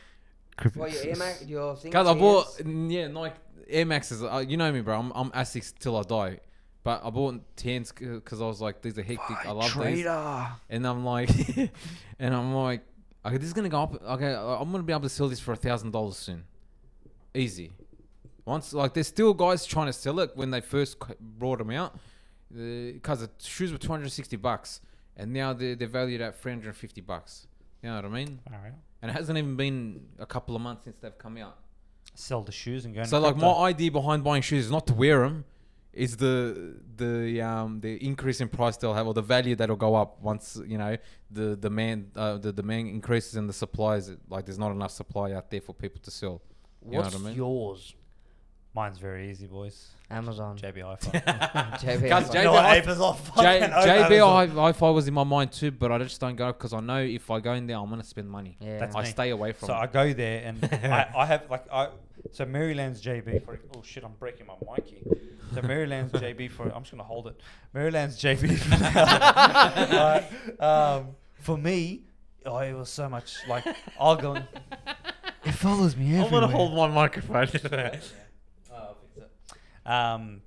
Well, your Air Max, your thing. because I bought yeah Nike Air Maxes. Uh, you know me, bro. I'm I'm Asics till I die. But I bought tens because I was like, these are hectic. I love these. Trader. And I'm like, and I'm like, okay, this is gonna go up. Okay, I'm gonna be able to sell this for a thousand dollars soon. Easy. Once like there's still guys trying to sell it when they first c- brought them out, because the shoes were 260 bucks, and now they're, they're valued at 350 bucks. You know what I mean? All right. And it hasn't even been a couple of months since they've come out. Sell the shoes and go. So like my idea behind buying shoes is not to wear them, is the the um the increase in price they'll have or the value that'll go up once you know the demand uh, the demand increases and the supplies like there's not enough supply out there for people to sell. You know What's what I mean? yours? Mine's very easy, boys. Amazon. JB Hi-Fi. JB. Cause iPhone. JB you? Hi- Apes off J- fucking over JB Amazon. Hi- Hi-Fi was in my mind too, but I just don't go because I know if I go in there, I'm gonna spend money. Yeah. That's I me. stay away from. It. So I it. go there and I, I have like I so Merrylands JB for oh shit I'm breaking my mic here. So Merrylands JB for I'm just gonna hold it. Merrylands JB for, Right, um, for me. Oh, it was so much like I'll go. It follows me I'm everywhere. gonna hold my microphone. Um,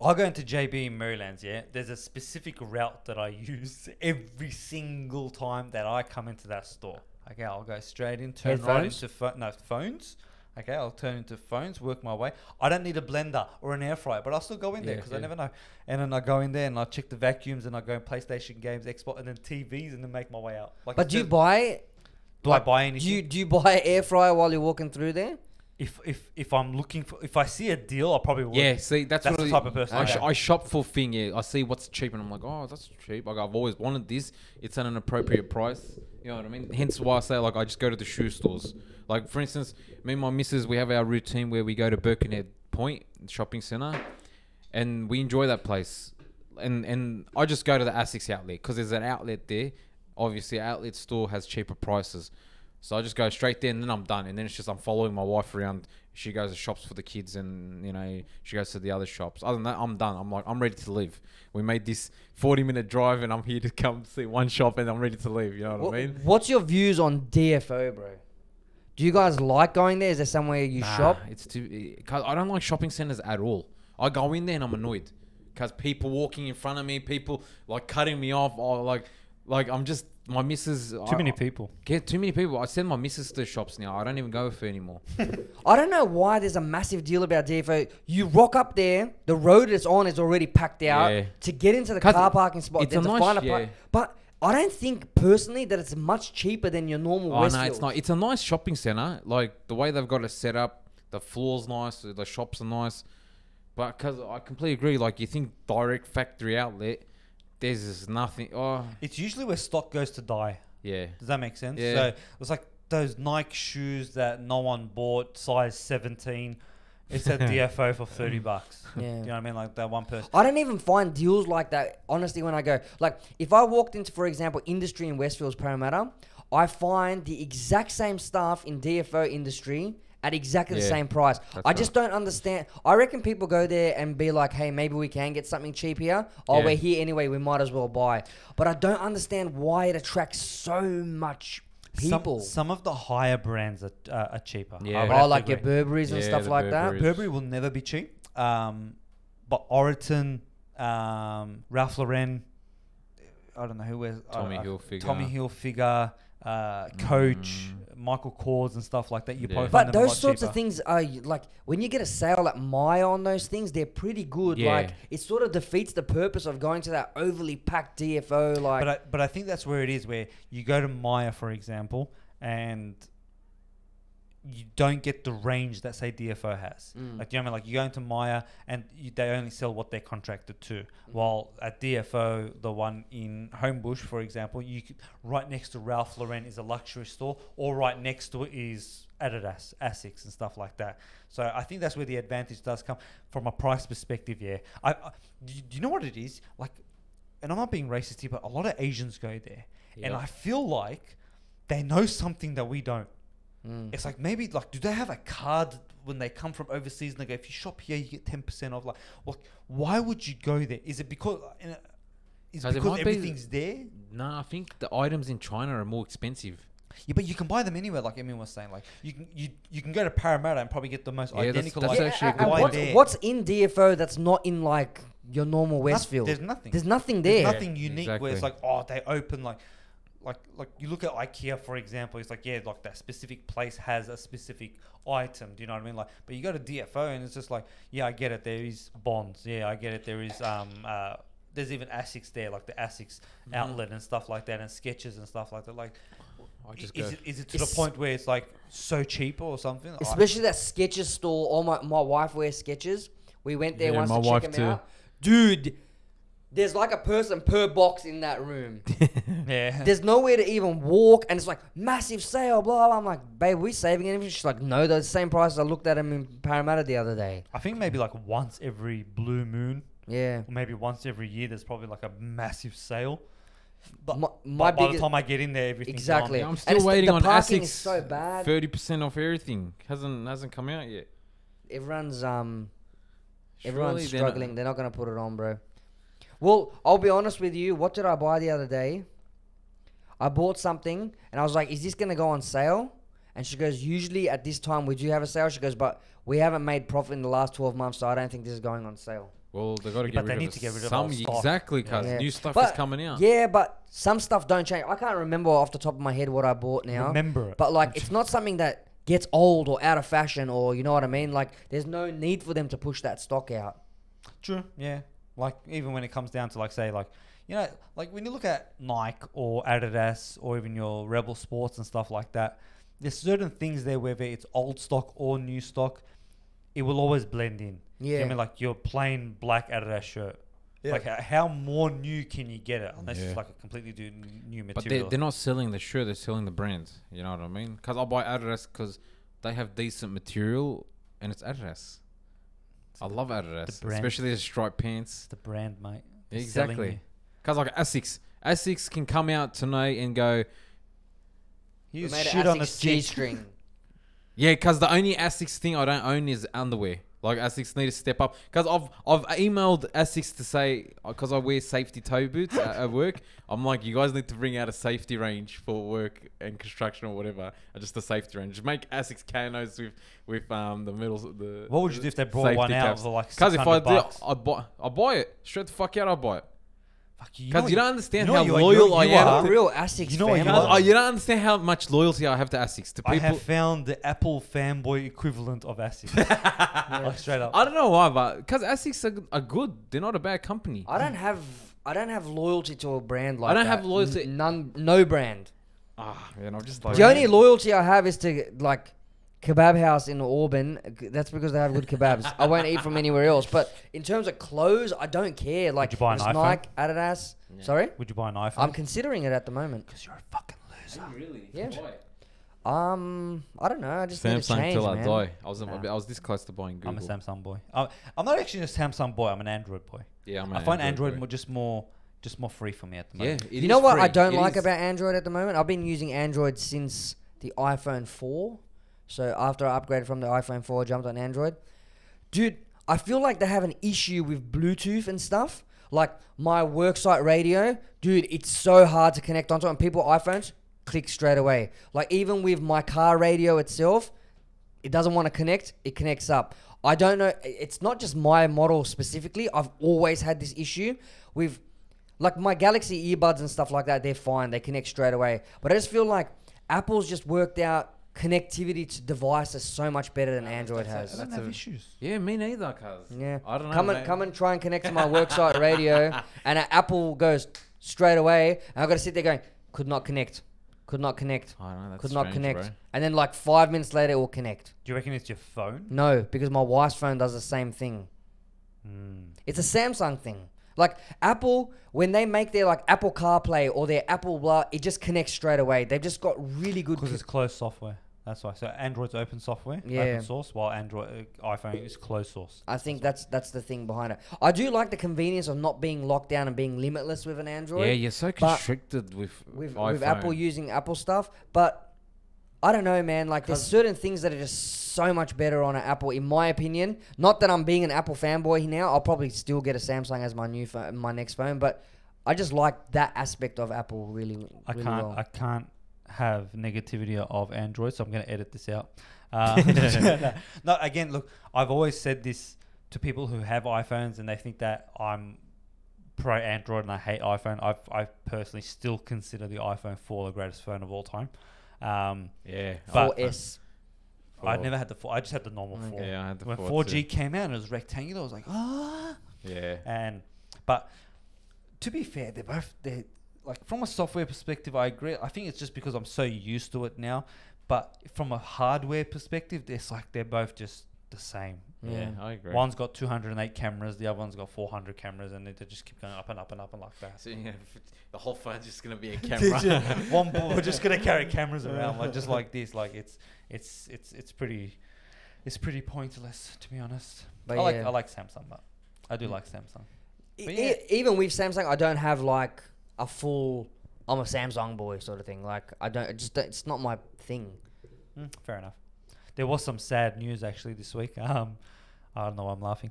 I go into JB in Merrylands, yeah. There's a specific route that I use every single time that I come into that store. Okay, I'll go straight in, turn right into pho- no phones. Okay, I'll turn into phones, work my way. I don't need a blender or an air fryer, but I'll still go in there Yeah, because I never know. And then I go in there and I check the vacuums and I go in PlayStation games, Xbox, and then TVs, and then make my way out. Like But do you buy? do I like, buy Do anything? you do you buy an air fryer while you're walking through there? If if if I'm looking for, if I see a deal, I probably. Yeah, see, that's, That's what the type of person I, I sh- I shop for thing. Yeah, I see what's cheap, and I'm like, oh, that's cheap. Like I've always wanted this. It's at an appropriate price. You know what I mean? Hence why I say like I just go to the shoe stores. Like for instance, me and my missus, we have our routine where we go to Birkenhead Point shopping center, and we enjoy that place. And and I just go to the Asics outlet because there's an outlet there. Obviously, outlet store has cheaper prices. So I just go straight there and then I'm done. And then it's just I'm following my wife around. She goes to shops for the kids and, you know, she goes to the other shops. Other than that, I'm done. I'm like, I'm ready to leave. We made this 40 minute drive and I'm here to come see one shop and I'm ready to leave. You know what What- I mean? What's your views on DFO, bro? Do you guys like going there? Is there somewhere you Nah, shop? It's too. Eh, Cause I don't like shopping centers at all. I go in there and I'm annoyed because people walking in front of me, people like cutting me off, or like, like I'm just my missus. Too many people. Get too many people. I send my missus to shops now. I don't even go with her anymore. I don't know why there's a massive deal about DFO. You rock up there, the road it's on is already packed out. Yeah. To get into the car parking spot, it's then a to nice- find a park. yeah. But I don't think personally that it's much cheaper than your normal Oh Westfield. no, it's not. It's a nice shopping center. Like the way they've got it set up, the floor's nice, the shops are nice. But because I completely agree. Like you think direct factory outlet, there's just nothing. Oh It's usually where stock goes to die. yeah, Does that make sense? Yeah. So it's like those Nike shoes that no one bought, size 17. It's at DFO for 30 bucks. Yeah. You know what I mean? Like that one person. I don't even find deals like that, honestly, when I go. Like, if I walked into, for example, industry in Westfield's Parramatta, I find the exact same stuff in DFO industry at exactly the Yeah, same price. that's I just don't understand. I reckon people go there and be like, hey, maybe we can get something cheap here. Oh, Yeah. we're here anyway, we might as well buy. But I don't understand why it attracts so much people. Some, some of the higher brands are, uh, are cheaper. Yeah. I would oh, to like your agree. Burberrys and Yeah, stuff the like that. Burberry. Burberry will never be cheap. Um, but Oroton, um, Ralph Lauren, I don't know who wears Tommy Hilfiger. Tommy Hilfiger, uh, Coach, Michael Kors, and stuff like that. You Yeah. probably But find them a those lot sorts cheaper. of things are like when you get a sale at Myer on those things, they're pretty good. Yeah. Like it sort of defeats the purpose of going to that overly packed DFO. Like But I, but I think that's where it is, where you go to Myer, for example, and you don't get the range that say DFO has. Mm. Like, do you know what I mean? Like you go into Myer and you, they only sell what they're contracted to. Mm. While at DFO, the one in Homebush, for example, you could, right next to Ralph Lauren is a luxury store, or right next to it is Adidas, Asics, and stuff like that. So I think that's where the advantage does come from a price perspective. Yeah, I, I do, you, know what it is like? And I'm not being racist here, but a lot of Asians go there, and I feel like they know something that we don't. Mm. It's like maybe like do they have a card when they come from overseas and they go if you shop here you get ten percent off like well why would you go there? Is it because uh, is it 'Cause it because might be- everything's there? no, I think the items in China are more expensive. Yeah, but you can buy them anywhere. Like Emin was saying, like you can you you can go to Parramatta and probably get the most Yeah, that's- identical. that's item. actually a good Why what's, there? what's in DFO that's not in like your normal Noth- Westfield. There's nothing. There's nothing There's there. nothing unique where it's like, oh, they open like, like, like you look at IKEA for example. It's like, yeah, like that specific place has a specific item. Do you know what I mean? Like, but you go to DFO and it's just like, yeah, I get it. There is Bonds. Yeah, I get it. There is um, uh, there's even Asics there, like the Asics Mm-hmm. outlet and stuff like that, and Skechers and stuff like that. Like, I i- just is go. it, is it to It's- the point where it's like so cheap or something? I- Especially that Skechers store. All my my wife wears Skechers. We went there Yeah, once my to check wife them too. out. Dude, there's like a person per box in that room. yeah. There's nowhere to even walk, and it's like massive sale. Blah blah. I'm like, babe, we saving anything? She's like, no, they're the same price I looked at them in Parramatta the other day. I think maybe like once every blue moon, Yeah. or maybe once every year, there's probably like a massive sale. But, My, but my by the time I get in there, everything's exactly. Yeah, I'm still it's the- waiting the on parking is Asics. so bad. Thirty percent off everything hasn't hasn't come out yet. Everyone's um everyone's Surely they're not- struggling. They're not gonna put it on, bro. Well, I'll be honest with you. What did I buy the other day? I bought something, and I was like, "Is this gonna go on sale?" And she goes, "Usually at this time we do have a sale." She goes, "But we haven't made profit in the last twelve months, so I don't think this is going on sale." Well, they got to Yeah, get but rid they of to get rid of some stock. exactly because Yeah. new stuff But- is coming out. Yeah, but some stuff don't change. I can't remember off the top of my head what I bought now. Remember it. But like, it's not something that gets old or out of fashion, or you know what I mean. Like, there's no need for them to push that stock out. True. Yeah. Like even when it comes down to like say like you know like when you look at Nike or Adidas or even your Rebel Sports and stuff like that, there's certain things there whether it's old stock or new stock, it will always blend in. You know Yeah. I mean like your plain black Adidas shirt. Yeah. Like h- how more new can you get it unless Yeah. it's like a completely new, new But they're, material. they're not selling the shirt; they're selling the brand. You know what I mean? Because I'll buy Adidas because they have decent material and it's Adidas. I love Adidas, brand. especially the striped pants. the brand, mate. They're Exactly. Because like Asics, Asics can come out tonight and go, You We made shit an on a Asics stick. G-string. yeah. Because the only Asics thing I don't own is underwear. Like Asics need to step up. Because I've I've emailed Asics to say because I wear safety toe boots at, at work. I'm like, you guys need to bring out a safety range for work and construction or whatever. Or just a safety range. Just make Asics canos with with um the middle the. What would you do if they brought one out for like Because if I 600 do. I buy I buy it straight the fuck out. I buy it. Fuck, you Because what you don't understand you know how what you are- loyal you- I you am. are. I'm a real Asics You know what fan. you Because- oh, you don't understand how much loyalty I have to Asics. To people, I have found the Apple fanboy equivalent of Asics. like straight up. I don't know why, but because Asics are, are good. They're not a bad company. I don't have I don't have loyalty to a brand like I don't that. have loyalty- N- none, no brand. Ah, man, I'm just like The only loyalty I have is to like kebab house in Auburn. That's because they have good kebabs. I won't eat from anywhere else. But in terms of clothes, I don't care. Like you buy an it's iPhone? Nike, Adidas. Sorry, Would you buy an iPhone? I'm considering it at the moment. Because you're a fucking loser. really. Yeah. Um, I don't know. I just need to Samsung change, till I man. die. I was Nah. I was this close to buying Google. I'm a Samsung boy. I'm, I'm not actually a Samsung boy. I'm an Android boy. Yeah, I'm I find Android boy. more, just more just more free for me at the Yeah, moment. it you is know what I free. don't It like is- about Android at the moment? I've been using Android since the iPhone 4. So after I upgraded from the iPhone 4, I jumped on Android. Dude, I feel like they have an issue with Bluetooth and stuff. Like my worksite radio, dude, it's so hard to connect onto. And people iPhones click straight away. Like even with my car radio itself, it doesn't want to connect, it connects up. I don't know. It's not just my model specifically. I've always had this issue with, like my Galaxy earbuds and stuff like that. They're fine. They connect straight away. But I just feel like Apple's just worked out connectivity to devices is so much better than Android I has. don't have a- issues. Yeah, me neither, cuz. Yeah. I don't know. Come and mate. come and try and connect to my worksite radio, and uh, Apple goes straight away, and I've got to sit there going, could not connect, could not connect, I don't know. That's could not strange, connect, bro. and then like five minutes later it will connect. Do you reckon it's your phone? No, because my wife's phone does the same thing. Mm. It's a Samsung thing. Like Apple, when they make their like Apple CarPlay or their Apple blah, it just connects straight away. They've just got really good. Because it's closed software. That's why. So Android's open software, Yeah. open source, while Android uh, iPhone is closed source. I think that's that's the thing behind it. I do like the convenience of not being locked down and being limitless with an Android. Yeah, you're so constricted with with iPhone. with Apple using Apple stuff, but I don't know, man. Like, there's certain things that are just so much better on an Apple, in my opinion. Not that I'm being an Apple fanboy now. I'll probably still get a Samsung as my new phone, my next phone, but I just like that aspect of Apple really. really I can't. well. I can't have negativity of Android, so I'm going to edit this out. Uh, no, again, look, I've always said this to people who have iPhones and they think that I'm pro Android and I hate iPhone, I I personally still consider the iPhone 4 the greatest phone of all time. Um, Yeah. But- 4S. I Four. never had the four. I just had the normal Okay. four. Yeah, I had the when four 4G too. came out and it was rectangular, I was like, ah. Yeah. And but to be fair, they're both they like from a software perspective, I agree. I think it's just because I'm so used to it now. But from a hardware perspective, it's like they're both just the same. Yeah, I agree. One's got 208 cameras, the other one's got 400 cameras, and they they just keep going up and up and up and like that. So, yeah, the whole phone's just gonna be a Did camera. you- One, bo- we're just gonna carry cameras around, like just like this. Like it's, it's, it's, it's pretty, it's pretty pointless to be honest. But I like, yeah. I like Samsung, but I do Mm. like Samsung. E- But e- even with Samsung, I don't have like a full. I'm a Samsung boy sort of thing. Like I don't. It just don't- it's not my thing. Mm, fair enough. There was some sad news actually this week. Um, I don't know why I'm laughing.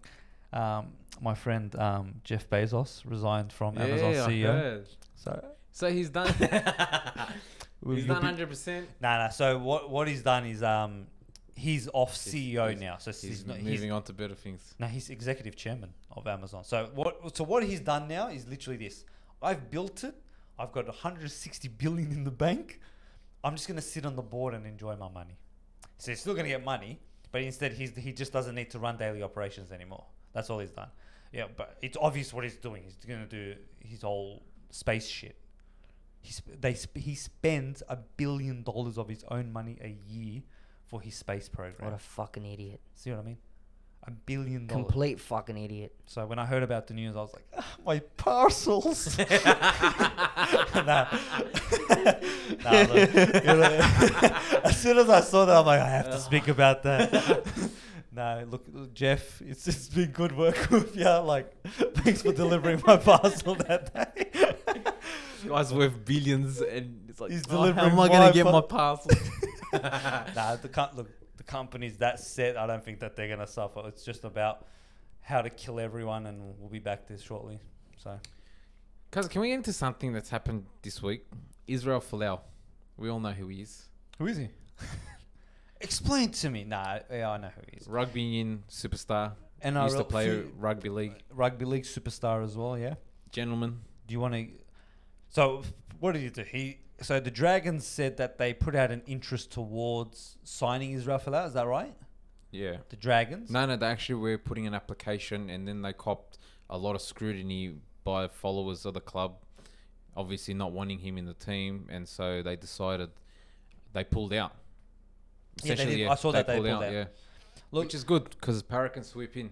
Um, my friend um, Jeff Bezos resigned from Amazon Yeah, I CEO. heard. So So he's done. He's you done hundred percent. Nah, nah. So what what he's done is um, he's off He's- CEO he's- now. So He's, he's, not, he's moving on to better things. No, he's executive chairman of Amazon. So what? So what he's done now is literally this: I've built it. I've got 160 billion in the bank. I'm just gonna sit on the board and enjoy my money. So he's still gonna get money, but instead he's he just doesn't need to run daily operations anymore. That's all he's done. Yeah, but it's obvious what he's doing. He's gonna do his whole space shit. He's, they sp- he spends a billion dollars of his own money a year for his space program. What a fucking idiot. See what I mean? A billion dollars. Complete fucking idiot. So when I heard about the news, I was like, "Ah, my parcels. nah. nah, look, you know, as soon as I saw that, I'm like, I have to speak about that. no, look, look, Jeff, it's it's been good work with you. Like, thanks for delivering my parcel that day. Guys worth billions, and it's like, He's oh, how am I gonna get pa- my parcel? nah, the com- look, the company's that set. I don't think that they're gonna suffer. It's just about how to kill everyone, and we'll be back there shortly. So. Cause can we get into something that's happened this week? Israel Folau. We all know who he is. Who is he? Explain to me. Nah, yeah, I know who he is. Rugby union superstar. And Used to play rugby league. rugby league superstar as well. Yeah. Gentleman. Do you want to? So what did he do? He so the Dragons said that they put out an interest towards signing Israel Folau. Is that right? Yeah. The Dragons. No, no, they actually were putting an application and then they copped a lot of scrutiny by followers of the club, obviously not wanting him in the team, and so they decided they pulled out. Yeah, they did. I saw that they pulled out. yeah. Look- Which is good because Para can sweep in.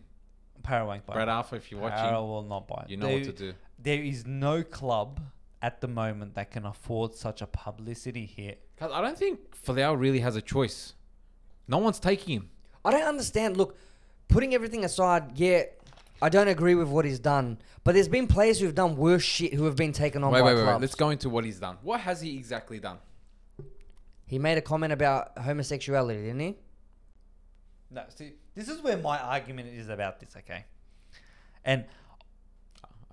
Parawank. Brad Arthur, if you're watching, Para will not buy you know what to do. There is no club at the moment that can afford such a publicity hit. 'Cause I don't think Folau really has a choice. No one's taking him. I don't understand. Look, putting everything aside, yeah, I don't agree with what he's done. But there's been players who've done worse shit who have been taken on Wait, by wait, wait, clubs. wait. Let's go into what he's done. What has he exactly done? He made a comment about homosexuality, didn't he? No, see, this is where my argument is about this. Okay, and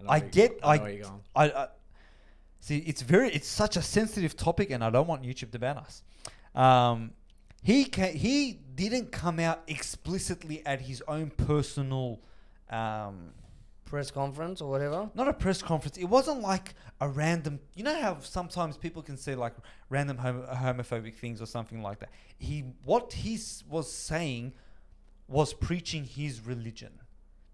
know I get- I- where you're going. I, I see it's very it's such a sensitive topic, and I don't want YouTube to ban us. Um, he ca- he didn't come out explicitly at his own personal, um, Press conference or whatever. not a press conference. It wasn't like a random. You know how sometimes people can say like random homo- homophobic things or something like that. He what he s- was saying was preaching his religion.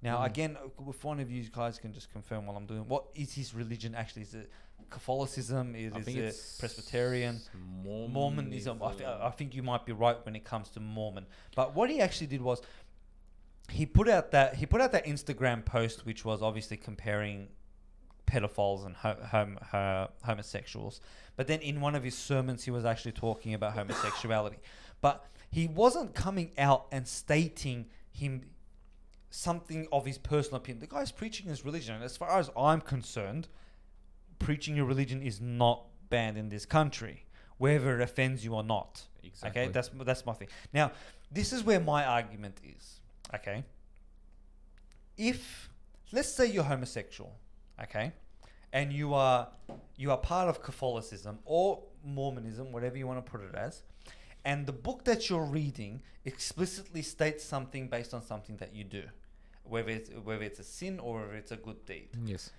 Now Mhm. again, if one of you guys can just confirm what I'm doing, what is his religion actually? Is it Catholicism? Is, I is it's Presbyterian? Mormonism. Mormonism. I, th- I think you might be right when it comes to Mormon. But what he actually did was he put out that he put out that Instagram post, which was obviously comparing pedophiles and ho- hom- ho- homosexuals. But then in one of his sermons, he was actually talking about homosexuality. But he wasn't coming out and stating him something of his personal opinion. The guy's preaching his religion, and as far as I'm concerned, preaching your religion is not banned in this country, whether it offends you or not. Exactly. Okay, that's that's my thing. Now, this is where my argument is. Okay, if let's say you're homosexual, okay, and you are you are part of Catholicism or Mormonism, whatever you want to put it as, and the book that you're reading explicitly states something based on something that you do. whether it's whether it's a sin or whether it's a good deed. Yes.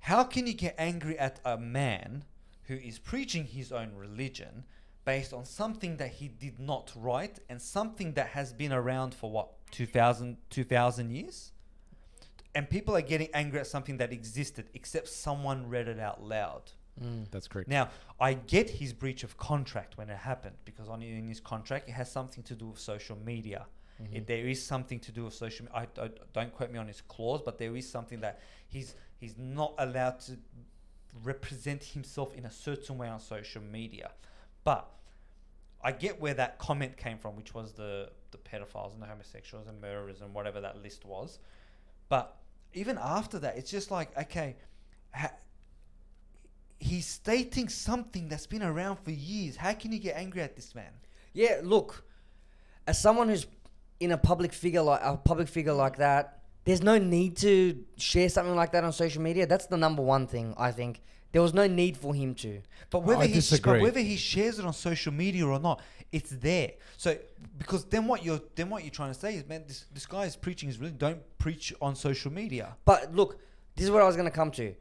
How can you get angry at a man who is preaching his own religion based on something that he did not write and something that has been around for what 2000 2000 years? And people are getting angry at something that existed except someone read it out loud. Mm. That's correct. Now, I get his breach of contract when it happened because on in his contract it has something to do with social media. Mm-hmm. It, there is something to do with social. I, I don't quote me on his clause, but there is something that he's he's not allowed to represent himself in a certain way on social media. But I get where that comment came from, which was the the pedophiles and the homosexuals and murderers and whatever that list was. But even after that, it's just like okay, ha- he's stating something that's been around for years. How can you get angry at this man? Yeah, look, as someone who's in a public figure like a public figure like that, there's no need to share something like that on social media. That's the number one thing I think. There was no need for him to. But whether I he sh- but whether he shares it on social media or not, it's there. So because then what you're then what you're trying to say is, man, this this guy is preaching his religion. Don't preach on social media. But look, this is what I was gonna come to.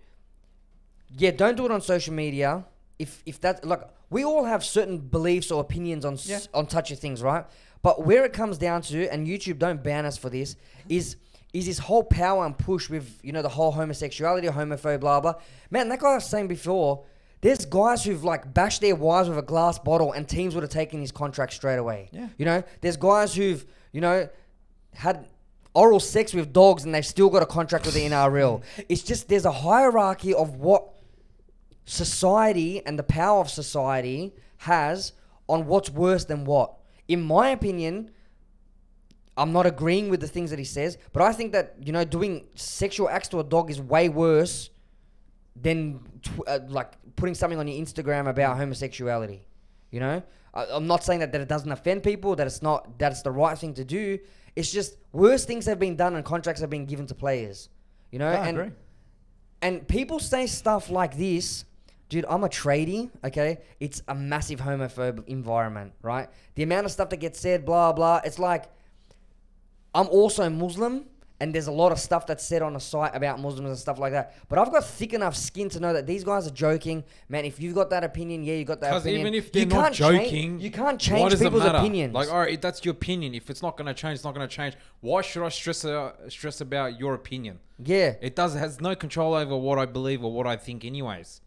Yeah, don't do it on social media. If if that like we all have certain beliefs or opinions on s on touchy things, right? But where it comes down to, and YouTube don't ban us for this, is is this whole power and push with you know the whole homosexuality, homophobe, blah blah. Man, that guy I was saying before. There's guys who've like bashed their wives with a glass bottle, and teams would have taken his contract straight away. Yeah. You know, there's guys who've you know had oral sex with dogs and they've still got a contract with the NRL. It's just there's a hierarchy of what society and the power of society has on what's worse than what. In my opinion, I'm not agreeing with the things that he says, but I think that you know doing sexual acts to a dog is way worse than tw- uh, like putting something on your Instagram about homosexuality. You know, I, I'm not saying that, that it doesn't offend people, that it's not that it's the right thing to do. It's just worse things have been done and contracts have been given to players. You know, I and agree. and people say stuff like this. Dude, I'm a tradie, okay? It's a massive homophobe environment, right? The amount of stuff that gets said, blah, blah. It's like, I'm also Muslim, and there's a lot of stuff that's said on the site about Muslims and stuff like that. But I've got thick enough skin to know that these guys are joking. Man, if you've got that opinion, yeah, you got that Because opinion. even if they're you not can't change- joking, you can't change people's opinions. Like, all right, that's your opinion. If it's not going to change, it's not going to change. Why should I stress uh, stress about your opinion? yeah. It does has no control over what I believe or what I think, anyways.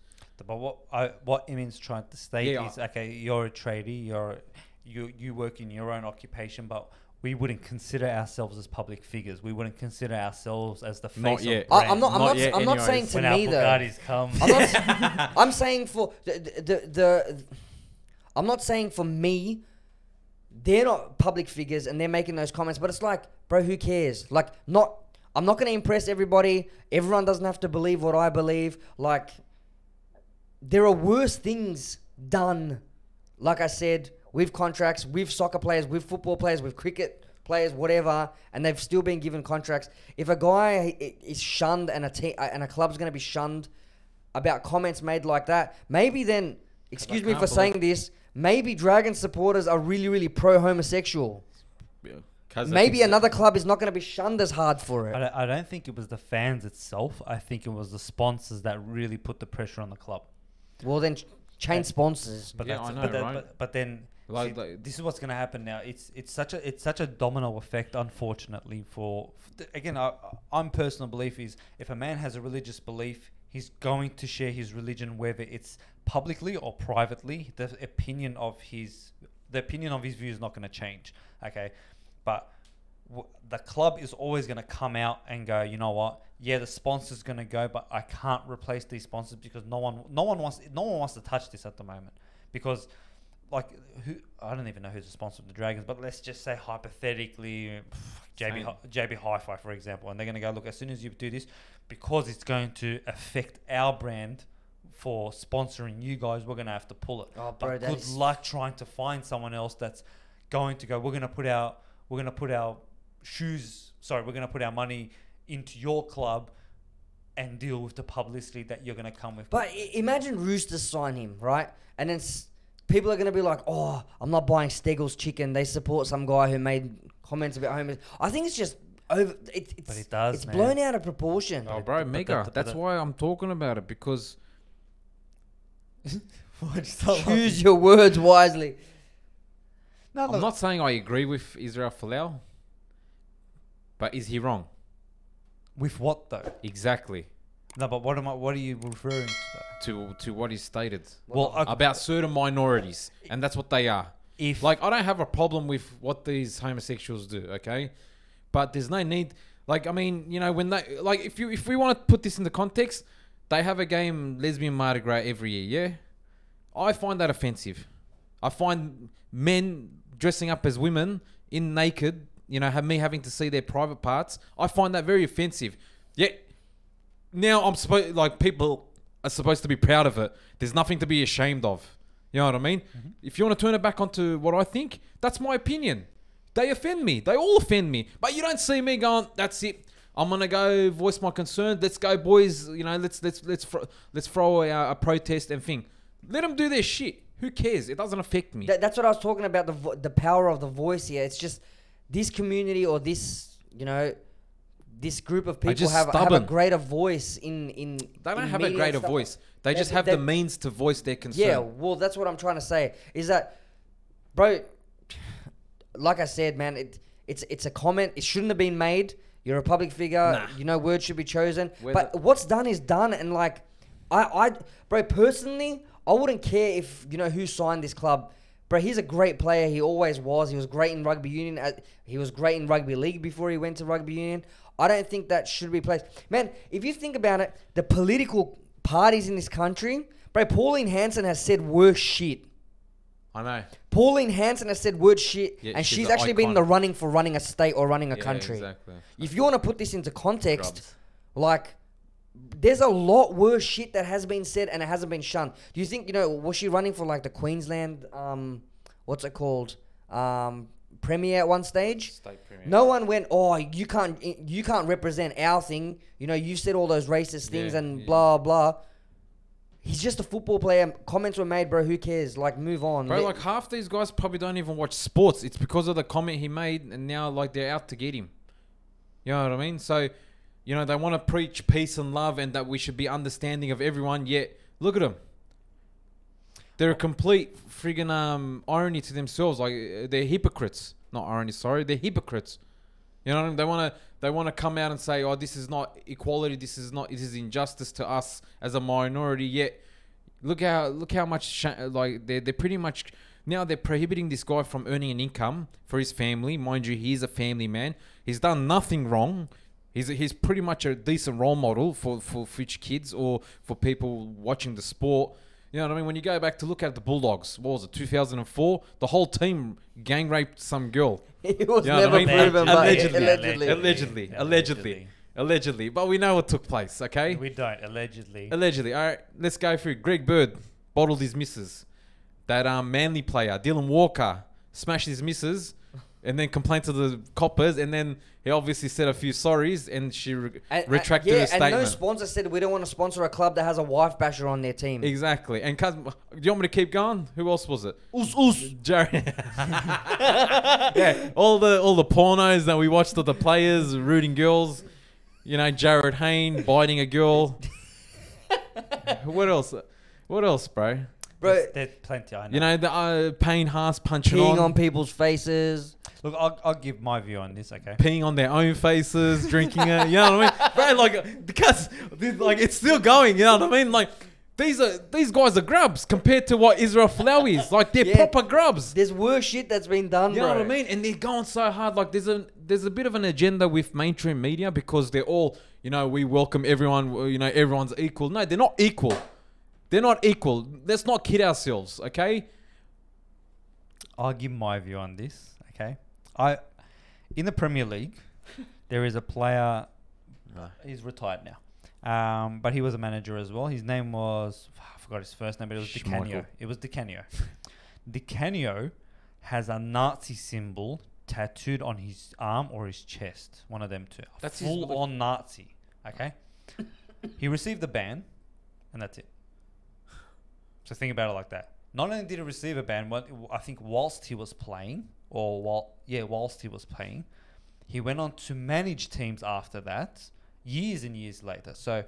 But what I, what Emin's trying to state Yeah. is okay, you're a tradie, you're you you work in your own occupation, but we wouldn't consider ourselves as public figures. We wouldn't consider ourselves as the face Not of yet. I, brand. I'm not. I'm Not not. yet I'm not saying to when our me though. Bugattis come. I'm not. I'm saying for the, the the. I'm not saying for me. They're not public figures and they're making those comments, but it's like, bro, who cares? Like, not. I'm not going to impress everybody. Everyone doesn't have to believe what I believe. Like, there are worse things done. Like I said, with contracts, with soccer players, with football players, with cricket players, whatever, and they've still been given contracts. If a guy is shunned and a te- uh, and a club's going to be shunned about comments made like that, maybe then, excuse me for believe- saying this, maybe Dragon supporters are really, really pro homosexual. Maybe another club is not going to be shunned as hard for I it. don't, I don't think it was the fans itself. I think it was the sponsors that really put the pressure on the club. Well, then ch- change sponsors. But Yeah, that's, I know, but, that- right? but, but then Like- see, like- this is what's going to happen now. It's it's such a it's such a domino effect, unfortunately. For f- again, I, I'm personal belief is if a man has a religious belief, he's going to share his religion, whether it's publicly or privately. The opinion of his the opinion of his view is not going to change. Okay, but w- the club is always going to come out and go, you know what? Yeah, the sponsor's going to go, but I can't replace these sponsors because no one, no one wants, no one wants to touch this at the moment because, like, who I don't even know who's the sponsor of the Dragons, but let's just say hypothetically, JB. Hi- JB Hi-Fi, for example, and they're going to go look as soon as you do this, because it's going to affect our brand for sponsoring you guys, we're going to have to pull it. Oh, bro, but good is- luck trying to find someone else that's going to go. We're going to put our we're going to put our shoes. Sorry, we're going to put our money into your club and deal with the publicity that you're going to come with. But i- imagine Rooster sign him, right? And then s- people are going to be like, oh, I'm not buying Steggles chicken. They support some guy who made comments about homeless. I think it's just over. It, it's, But it does, It's man. blown out of proportion. Oh, bro, mega. that- That's that- why I'm talking about it because Why'd you start laughing? Choose your words wisely. No, I'm look, not saying I agree with Israel Folau, but is he wrong? with what though? Exactly. No, but what am I? What are you referring to? Though? To to what he stated Well, uh, about certain minorities, and that's what they are. if Like I don't have a problem with what these homosexuals do, okay? But there's no need like I mean, you know, when they like if you if we want to put this into context, they have a game lesbian Mardi Gras every year, yeah? I find that offensive. I find men dressing up as women in naked, you know, have me having to see their private parts. I find that very offensive. Yet now I'm supposed like people are supposed to be proud of it. There's nothing to be ashamed of. You know what I mean? Mm-hmm. If you want to turn it back onto what I think, that's my opinion. They offend me. They all offend me. But you don't see me going, that's it. I'm gonna go voice my concern. Let's go, boys. You know, let's let's let's fro- let's throw a, a protest and thing. Let them do their shit. Who cares? It doesn't affect me. That, that's what I was talking about. The vo- the power of the voice here. It's just this community or this you know this group of people have, have a greater voice in in. they don't in have a greater voice. They They- just have they- the means to voice their concern. Yeah, well, that's what I'm trying to say. Is that, bro? Like I said, man, it it's it's a comment. It shouldn't have been made. You're a public figure. Nah. You know, words should be chosen. But what's done is done, and like, I I bro personally, I wouldn't care if you know who signed this club. Bro, he's a great player. He always was. He was great in rugby union. He was great in rugby league before he went to rugby union. I don't think that should be placed. Man, if you think about it, the political parties in this country, bro, Pauline Hanson has said worse shit. I know. Pauline Hanson has said word shit, Yeah, and she's she's actually been in the running for running a state or running a Yeah, country. Exactly. If you want to put this into context, Grubs. like there's a lot worse shit that has been said and it hasn't been shunned. Do you think you know was she running for like the Queensland um what's it called um premier at one stage? State premier. No one went, oh, you can't, you can't represent our thing. You know, you said all those racist things Yeah, and yeah. blah blah. He's just a football player. Comments were made, bro. Who cares? Like, move on. Bro, Let- like half these guys probably don't even watch sports. It's because of the comment he made, and now like they're out to get him. You know what I mean? So, you know, they want to preach peace and love, and that we should be understanding of everyone. Yet, look at them. They're a complete friggin' um, irony to themselves. Like uh, they're hypocrites. Not irony, sorry. They're hypocrites. You know what I mean? They want to they want to come out and say, "Oh, this is not equality. This is not. It is injustice to us as a minority." Yet, look how look how much sh- like they're they're pretty much now they're prohibiting this guy from earning an income for his family. Mind you, he's a family man. He's done nothing wrong. He's he's pretty much a decent role model for for future kids or for people watching the sport. You know what I mean? When you go back to look at the Bulldogs, what was it, 2004? The whole team gang raped some girl. it was You know what I never mean? proven, Allegedly. allegedly. Allegedly, allegedly, allegedly. But we know what took place, okay? We don't allegedly. Allegedly. All right, let's go through. Greg Bird bottled his misses. That um, Manly player, Dylan Walker, smashed his missus and then complained to the coppers. And then he obviously said a few sorries and she re- And- retracted yeah, her statement. and no sponsor said we don't want to sponsor a club that has a wife basher on their team. Exactly. And do you want me to keep going? Who else was it? Us, us. Jarryd. yeah, all the all the pornos that we watched of the players rooting girls. You know, Jarryd Hayne biting a girl. what else? What else, bro? Bro, There's, there's plenty. I know. You know, the uh, Payne Haas punching peeing on, on people's faces. Look, I'll, I'll give my view on this. Okay. peeing on their own faces, drinking it. You know what I mean, bro? Like, because like it's still going. You know what I mean? Like. These are these guys are grubs compared to what Israel Folau is. Like they're Yeah. proper grubs. There's worse shit that's been done, You bro. know what I mean? And they're going so hard. Like there's a there's a bit of an agenda with mainstream media because they're all you know we welcome everyone. You know everyone's equal. No, they're not equal. They're not equal. Let's not kid ourselves, okay? I'll give my view on this. Okay. I, in the Premier League, there is a player. He's retired now. Um, but he was a manager as well. His name was I forgot his first name, but it was Di Canio. It was Di Canio. Di Canio has a Nazi symbol tattooed on his arm or his chest. One of them two. A That's his- full on Nazi. Okay. he received the ban, and that's it. So think about it like that. Not only did he receive a ban, I think whilst he was playing, or while yeah, whilst he was playing, He went on to manage teams after that, years and years later. So,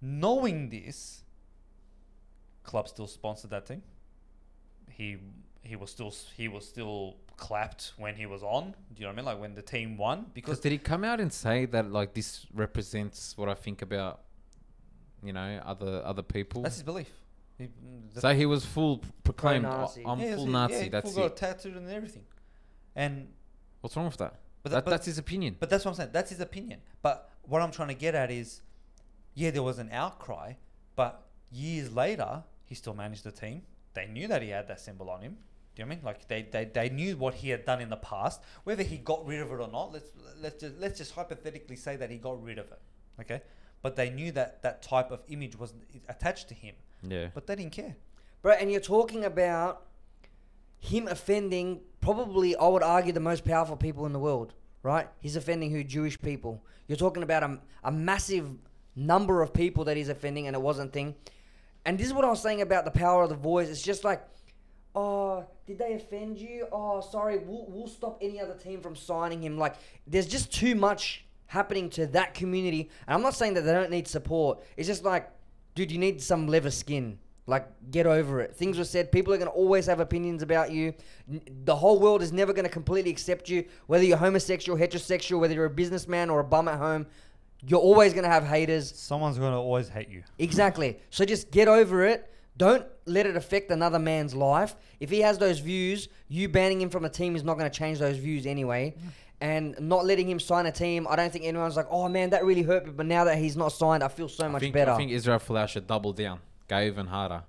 knowing this, club still sponsored that team. He he was still he was still clapped when he was on. Do you know what I mean? Like when the team won, Because because did he come out and say that like this represents what I think about, you know, other other people? that's his belief. He, the so he was full proclaimed. "I- Pro-Nazi. I'm Yeah, full he- Nazi. yeah, he that's full got it. tattooed and everything. And What's wrong with that? but, that, that, but that's his opinion. But that's what I'm saying. That's his opinion. But what I'm trying to get at is, yeah, there was an outcry, but years later, he still managed the team. They knew that he had that symbol on him. Do you know what I mean? Like they, they, they knew what he had done in the past. Whether he got rid of it or not, let's let's just let's just hypothetically say that he got rid of it. Okay, but they knew that that type of image was attached to him, yeah. but they didn't care. Bro, and you're talking about him offending probably, I would argue, the most powerful people in the world, right? He's offending who? Jewish people. You're talking about a, a massive number of people that he's offending, and it wasn't thing. And this is what I was saying about the power of the voice. It's just like, oh, did they offend you? Oh, sorry, we'll, we'll stop any other team from signing him. Like, there's just too much happening to that community. And I'm not saying that they don't need support. It's just like, dude, you need some leather skin. Like, get over it. Things were said. People are going to always have opinions about you. The whole world is never going to completely accept you, whether you're homosexual, heterosexual, whether you're a businessman or a bum at home. You're always going to have haters. Someone's gonna always hate you. Exactly. So just get over it. Don't let it affect another man's life. If he has those views, you banning him from a team is not going to change those views anyway. Mm. And not letting him sign a team, I don't think anyone's like, oh man, that really hurt me. But now that he's not signed, I feel so I much think, better. I think Israel Folau should double down, go even harder.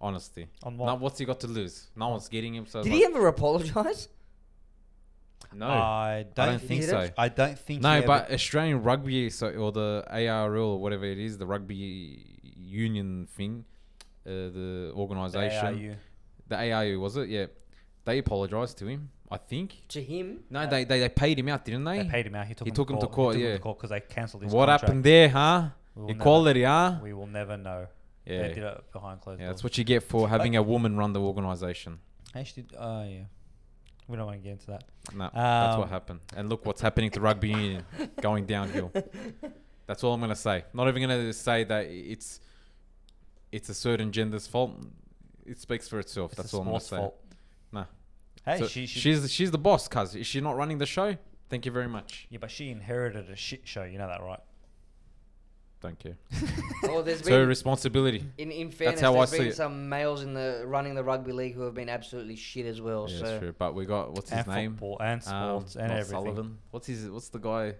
Honestly, On what? now what's he got to lose? No one's getting him. So Did like, he ever apologize? no, I don't, don't think he- so. I don't think. no. he But ever- Australian rugby, so or the ARL or whatever it is, the rugby union thing, uh, the organisation, ARU. the ARU was it? Yeah, they apologised to him. I think. To him? No, they, they they paid him out, didn't they? They paid him out. He took, He him, took to him to court. court, He took him yeah. to court because they cancelled his what contract. happened there, huh? We will never- Equality, huh? We will never know. Yeah, They did it behind closed yeah. doors. That's what you get for having a woman run the organisation. Actually, oh yeah. We don't want to get into that. No, that's what Um, happened. And look what's happening to rugby union, going downhill. That's all I'm gonna say. Not even gonna say that it's it's a certain gender's fault. It speaks for itself. It's that's all I'm gonna say. fault. Nah. Hey, So she, she, she's she's the boss, cuz is she not running the show? Thank you very much. yeah, but she inherited a shit show. You know that, right? Thank you. Well, there's It's her been, responsibility. in, in fairness, how I there's see been it. some males in the running the rugby league who have been absolutely shit as well. Yeah, so that's true. But we got what's his and name? football and Um, sports and not everything. Sullivan. What's his? What's the guy?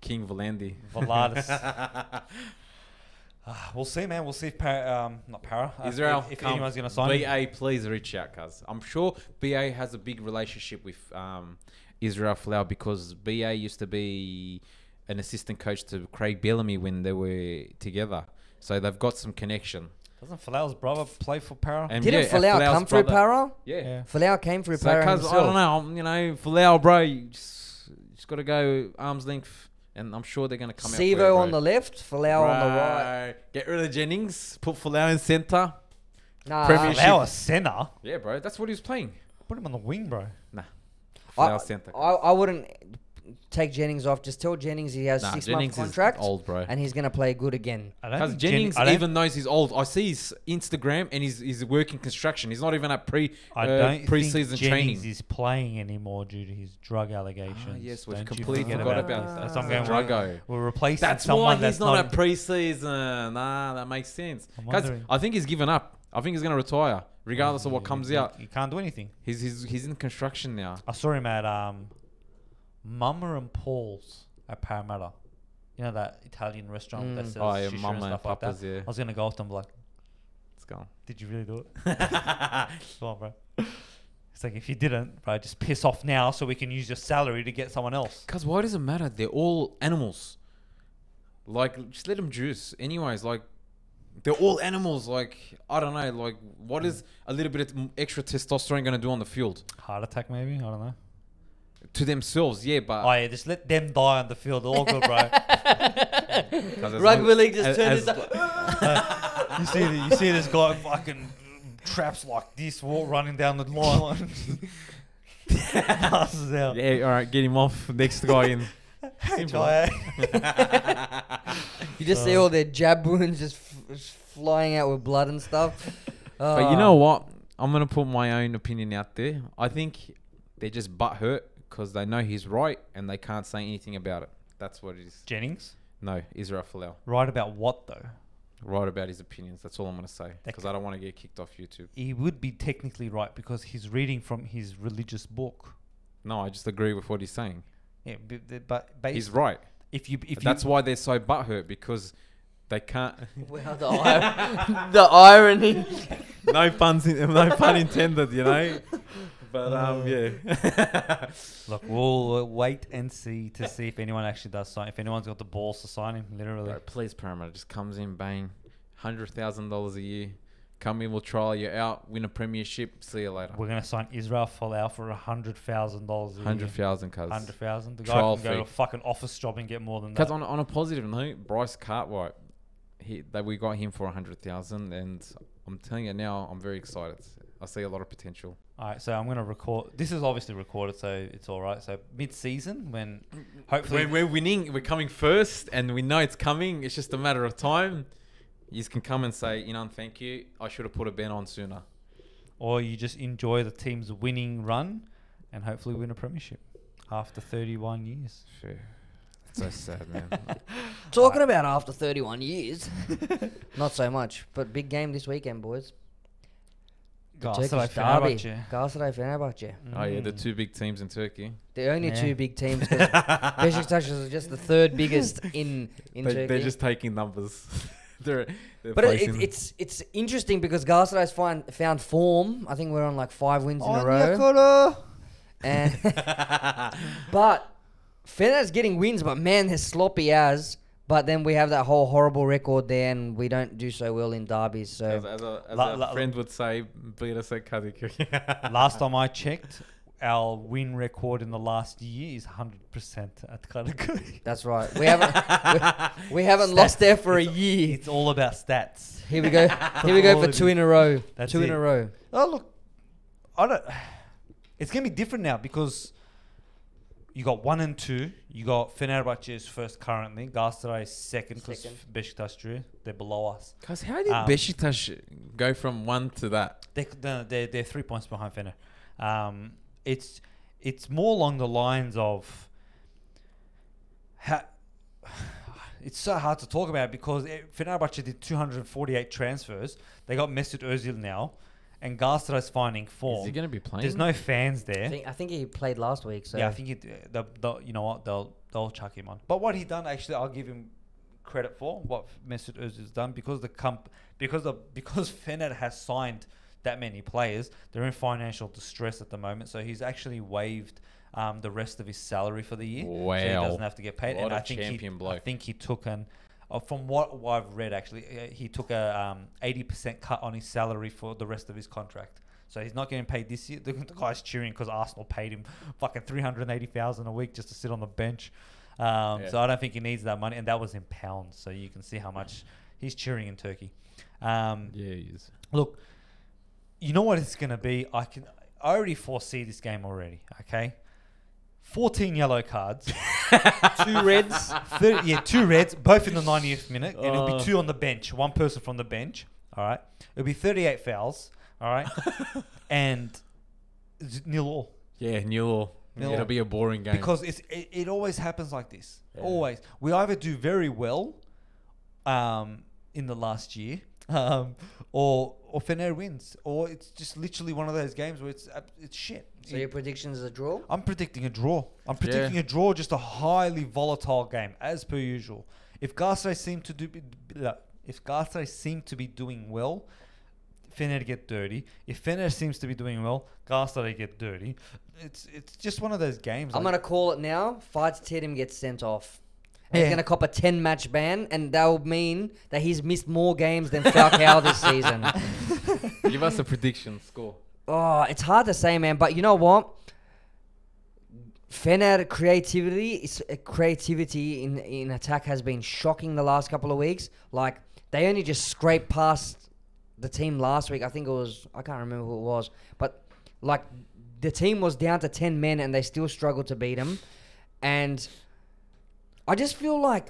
King Valandi. Vladis. Ah, we'll see, man. We'll see if Parra, um, not Parra. uh, Israel, if, if come. anyone's gonna sign. him. BA, please reach out, cuz I'm sure BA has a big relationship with um, Israel Folau because BA used to be an assistant coach to Craig Bellamy when they were together. So they've got some connection. Doesn't Folau's brother play for Parra? And didn't yeah, Folau Folau's come through brother- Parra? Yeah. yeah. Folau came through So, Parra cuz himself. I don't know, I'm, you know, Folau, bro, you just, just got to go arm's length, and I'm sure they're going to come out. for Sivo on the left, Folau on the right. Get rid of Jennings, put Folau in centre. Nah, Premiership. Folau a center. Yeah, bro, that's what he was playing. Put him on the wing, bro. Nah. I, Folau centre. I, I wouldn't take Jennings off. Just tell Jennings he has Nah, six Jennings month is contract old, bro. and he's gonna play good again. I don't Because think Jen- Jennings I don't- even knows he's old. I see his Instagram and he's he's working construction. He's not even at pre I uh, don't preseason think Jennings training. is playing anymore due to his drug allegations. Ah, yes, we've Don't you completely forget forgot about about that. that. That's what I'm going. a We're, druggo. we're replacing That's someone why that's he's not, not. at preseason. Nah, that makes sense. I'm Because wondering. I think he's given up. I think he's gonna retire, regardless of what comes you- out. You can't do anything. He's he's he's in construction now. I saw him at um, Mama and Paul's at Parramatta. You know that Italian restaurant that Mm. sells Oh yeah, shisha and Mama and stuff like that. Papa's. Yeah, I was gonna go to him like, let's go. "Did you really do it? Come on, bro." It's like if you didn't, bro, just piss off now so we can use your salary to get someone else. Cause why does it matter? They're all animals. Like, just let them juice. Anyways, like, they're all animals. Like, I don't know. Like, what is a little bit of extra testosterone gonna do on the field Heart attack, maybe. I don't know. To themselves? Yeah, but Oh yeah, just let them die on the field. All good, bro. 'cause as Rugby league just as- turned into. you see, the, you see this guy fucking traps like this, walk running down the line. Passes out. Yeah, all right, get him off. Next guy in. Hey, Simple. You just see all their jab wounds just, f- just flying out with blood and stuff. But you ah. know what? I'm gonna put my own opinion out there. I think they're just butt hurt because they know he's right and they can't say anything about it. That's what it is. Jennings. No, Israel Folau. Right about what though? Right about his opinions. That's all I'm gonna say because I don't want to get kicked off YouTube. He would be technically right because he's reading from his religious book. No, I just agree with what he's saying. Yeah, but, but- but based, He's right. if you if That's you, why they're so butthurt because they can't. Well, the, ir- the irony. no puns, in, no pun intended. You know. But um, yeah. look, we'll uh, wait and see to see if anyone actually does sign. If anyone's got the balls to sign him, literally. Bro, please, Parramatta just comes in, bang, hundred thousand dollars a year. Come in, we'll trial you out, win a premiership. See you later. We're gonna sign Israel Folau for a hundred thousand dollars a Hundred year. thousand, cuz. Hundred thousand. The guy Trial can go to a fee. fucking office job and get more than that. Because that. on, on a positive note, Bryce Cartwright, he that we got him for a hundred thousand, and I'm telling you now, I'm very excited. I see a lot of potential. All right, so I'm gonna record. This is obviously recorded, so it's all right. So mid-season, when mm-hmm. hopefully When we're winning, we're coming first, and we know it's coming. It's just a matter of time. You can come and say, you know, thank you. I should have put a ban on sooner. or you just enjoy the team's winning run, and hopefully win a premiership after 31 years. Fair. That's so sad, man. Talking about after 31 years. Not so much, but big game this weekend, boys. The Galatasaray Turkish derby. Fenerbahce. Galatasaray Fenerbahce. oh yeah, the two big teams in Turkey. The only Yeah. two big teams. 'cause Besiktas is just the third biggest in in They, Turkey. they're just taking numbers. they're, they're but it, it, placing- it's it's interesting because Galatasaray's find, found form. I think we're on like five wins in a row. Onyekuru. And but Fener's getting wins, but man, they're sloppy as. But then we have that whole horrible record there, and we don't do so well in derbies. So as, as a, as La- a la- friend would say, beat us at Kadıköy. Last time I checked, our win record in the last year is 100% at Kadıköy. that's right. We haven't we, we haven't lost there for a year. It's all about stats. Here we go. Here we go for two in a row. That's two in a row. Oh look, I don't. It's gonna be different now because you got one and two. You got Fenerbahce is first currently. Galatasaray is second because Second. Besiktas drew. They're below us. Cause how did Um, Besiktas go from one to that? They no, they're they're three points behind Fener. Um, it's it's more along the lines of. Ha- it's so hard to talk about because it, Fenerbahce did 248 transfers. They got Mesut Özil now, and Galatasaray's finding form. Is form. he gonna be playing? There's no fans there. I think, I think he played last week. So Yeah, I think it, the, the, you know what they'll they'll chuck him on. But what he done actually, I'll give him credit for what Mesut Özil's done because the comp because of because Fener has signed that many players. They're in financial distress at the moment, so he's actually waived um, the rest of his salary for the year. so he Wow. doesn't have to get paid. What and a I think champion he, I think he took an. Uh, from what I've read, actually, uh, he took a um, 80% cut on his salary for the rest of his contract. So he's not getting paid this year. The, the guy's cheering because Arsenal paid him fucking 380000 a week just to sit on the bench. Um, Yeah. So I don't think he needs that money. And that was in pounds. So you can see how much he's cheering in Turkey. Um, Yeah, he is. Look, you know what it's going to be? I can. I already foresee this game already, okay? 14 yellow cards. two reds. 30, yeah, two reds, both in the 90th minute, and it'll Oh. be two on the bench, one person from the bench. All right, it'll be 38 fouls. All right, and z- nil all Yeah, Newell. Newell. It'll be a boring game. because it's it, it always happens like this. Yeah. Always, we either do very well, um, in the last year, um, or or Fener wins, or it's just literally one of those games where it's ab- it's shit. So your prediction is a draw. I'm predicting a draw. I'm predicting a draw, just a highly volatile game, as per usual. If Galatasaray seem to do, be- if Galatasaray seem to be doing well, Fener get dirty. If Fener seems to be doing well, Galatasaray get dirty. It's it's just one of those games. I'm like- gonna call it now. Fight Tatum gets sent off. And He's Yeah. gonna cop a 10 match ban, and that will mean that he's missed more games than Falcao this season. Give us a prediction score. Oh, it's hard to say, man. But you know what? Fener creativity, is, uh, creativity in in attack has been shocking the last couple of weeks. Like they only just scraped past the team last week. I think it was I can't remember who it was, but like the team was down to 10 men and they still struggled to beat him. And I just feel like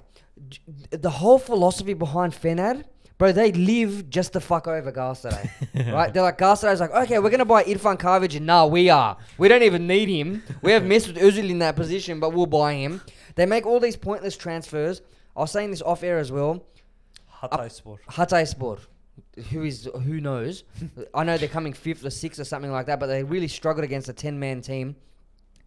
the whole philosophy behind Fener, bro, they live just to fuck over Garceday. right? They're like, Garceday's like, okay, we're going to buy Irfan Kahveci. And nah, we are. We don't even need him. We have Mesut Ozil in that position, but we'll buy him. They make all these pointless transfers. I was saying this off air as well. Hatayspor. Hatay Sport. Who is who knows? I know they're coming fifth or sixth or something like that, but they really struggled against a ten man team.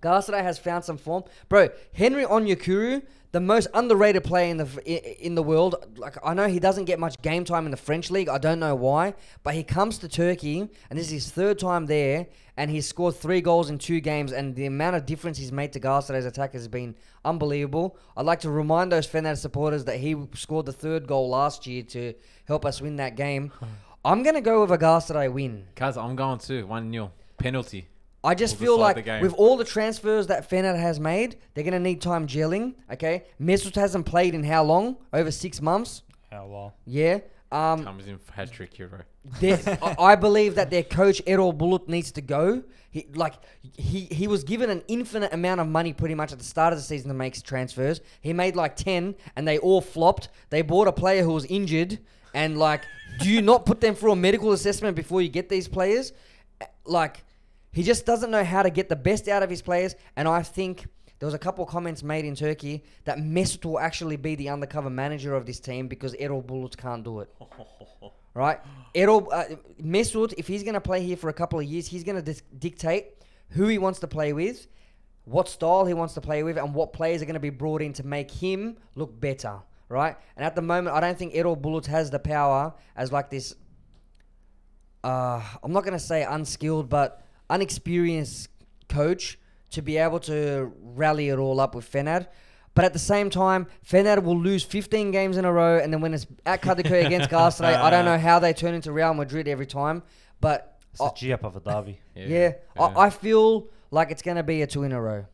Garceday has found some form, bro. Henry Onyekuru, the most underrated player in the in the world. Like I know he doesn't get much game time in the French league. I don't know why, but he comes to Turkey, and this is his third time there, and he's scored three goals in two games, and the amount of difference he's made to Garceday's attack has been unbelievable. I'd like to remind those Fener supporters that he scored the third goal last year to help us win that game. I'm gonna go with a Garceday win. Cuz I'm going too. 1 0. Penalty. I just Will feel decide like game. with all the transfers that Fener has made, they're gonna need time gelling. Okay, Mesut hasn't played in how long? Over six months. Yeah, well. Yeah. Um, Comes in for hat trick hero. their- I I believe that their coach Erol Bulut needs to go. He like he he was given an infinite amount of money pretty much at the start of the season to make transfers. He made like ten, and they all flopped. They bought a player who was injured, and like, do you not put them through a medical assessment before you get these players? Like, he just doesn't know how to get the best out of his players, and I think. There was a couple of comments made in Turkey that Mesut will actually be the undercover manager of this team because Erol Bulut can't do it right? Errol uh, Mesut, if he's going to play here for a couple of years, he's going to dictate who he wants to play with, what style he wants to play with, and what players are going to be brought in to make him look better, right? And at the moment, I don't think Erol Bulut has the power as like this. Uh, I'm not going to say unskilled, but unexperienced coach to be able to rally it all up with Fener. But at the same time, Fener will lose 15 games in a row, and then when it's at Kadikoy against Garceday, I don't know how they turn into Real Madrid every time. But It's I- the G up of a derby. yeah, I, I feel like it's going to be a two in a row.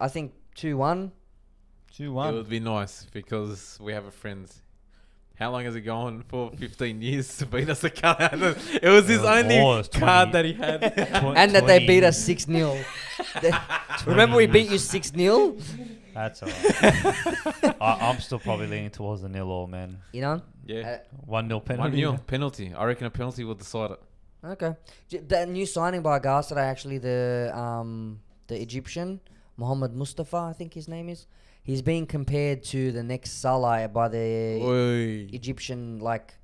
I think 2 1. 2 It would be nice because we have a friend. How long has it gone for? 15 years to beat us a card. It was his It only was 20. card that he had. And that they beat us 6 0. Remember, we beat you 6 0? That's alright. I, I'm still probably leaning towards the nil all, man. You know? yeah. 1 0 One penalty. nil penalty. I reckon a penalty will decide it. Okay. J- That new signing by Garceday, actually, the um the Egyptian, Mohammed Mustafa, I think his name is. He's being compared to the next Salah by the Oi. Egyptian, like,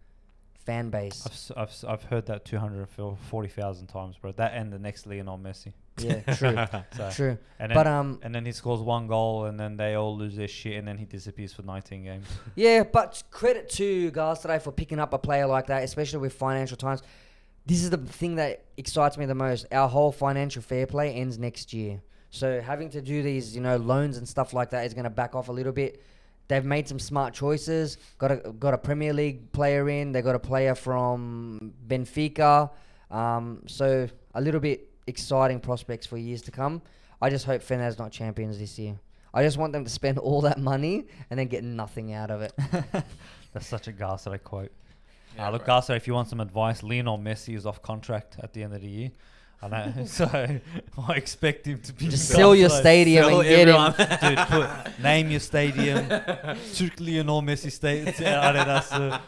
fan base. I've, s- I've, s- I've heard that 240,000 times, bro. That and the next Lionel Messi. Yeah, true. So, true. And then, But, um, and then he scores one goal, and then they all lose their shit, and then he disappears for 19 games. Yeah, but credit to Garceday for picking up a player like that, especially with financial times. This is the thing that excites me the most. Our whole financial fair play ends next year. So having to do these, you know, loans and stuff like that is going to back off a little bit. They've made some smart choices. Got a got a Premier League player in. They got a player from Benfica. Um, so a little bit exciting prospects for years to come. I just hope Fener's not champions this year. I just want them to spend all that money and then get nothing out of it. That's such a Garcetti quote. Yeah, uh, look, bro. Garcetti, if you want some advice, Lionel Messi is off contract at the end of the year. I know, so I expect him to be Just sell your Garcetti. stadium Sell and get him. Dude, put, name your stadium. Türk Lionel Messi stadium. I don't know, so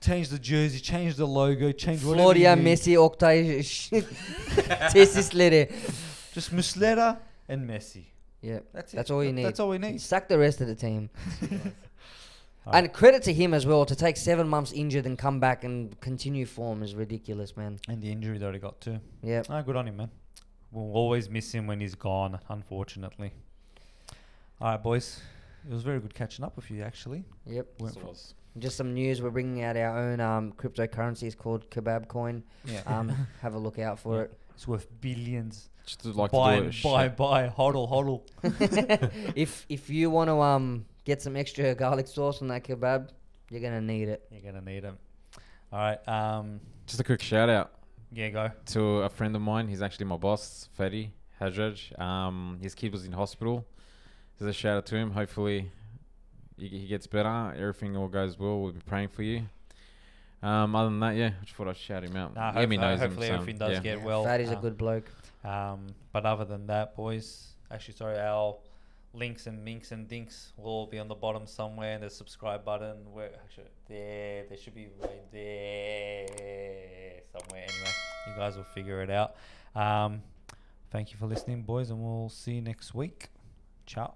change the jersey, change the logo, change whatever. Florya, you need. Messi, Oktay ş- tesisleri. Just Muslera and Messi. Yeah, That's it. That's all you need. That's all we need. sack the rest of the team. Alright. And credit to him as well to take seven months injured and come back and continue form is ridiculous, man. And the injury that he got too. Yeah. Ah, good on him, man. We'll always miss him when he's gone, unfortunately. All right, boys. It was very good catching up with you, actually. Yep. Went So was- Just some news. We're bringing out our own um, cryptocurrency. It's called Kebab Coin. yeah. Um, have a look out for Yeah. it. it's worth billions. Just like buy, to do it. buy, shit. buy, hodl, hodl. if if you want to um get some extra garlic sauce on that kebab, you're gonna need it. You're gonna need them. All right. Um. Just a quick shout out Yeah. Go. to a friend of mine. He's actually my boss, Fadi Hajraj. Um, his kid was in hospital. There's a shout out to him. Hopefully, he, he gets better. Everything all goes well. We'll be praying for you. Um, other than that, yeah, I just thought I'd shout him out. Nah, Lemmy hopefully, knows him, hopefully so, everything does yeah. get well. Fatty's a Uh, good bloke. Um, but other than that, boys, actually, sorry, our links and minks and dinks will all be on the bottom somewhere. And the subscribe button, where actually there, there should be right there somewhere. Anyway, you guys will figure it out. Um, thank you for listening, boys, and we'll see you next week. Ciao.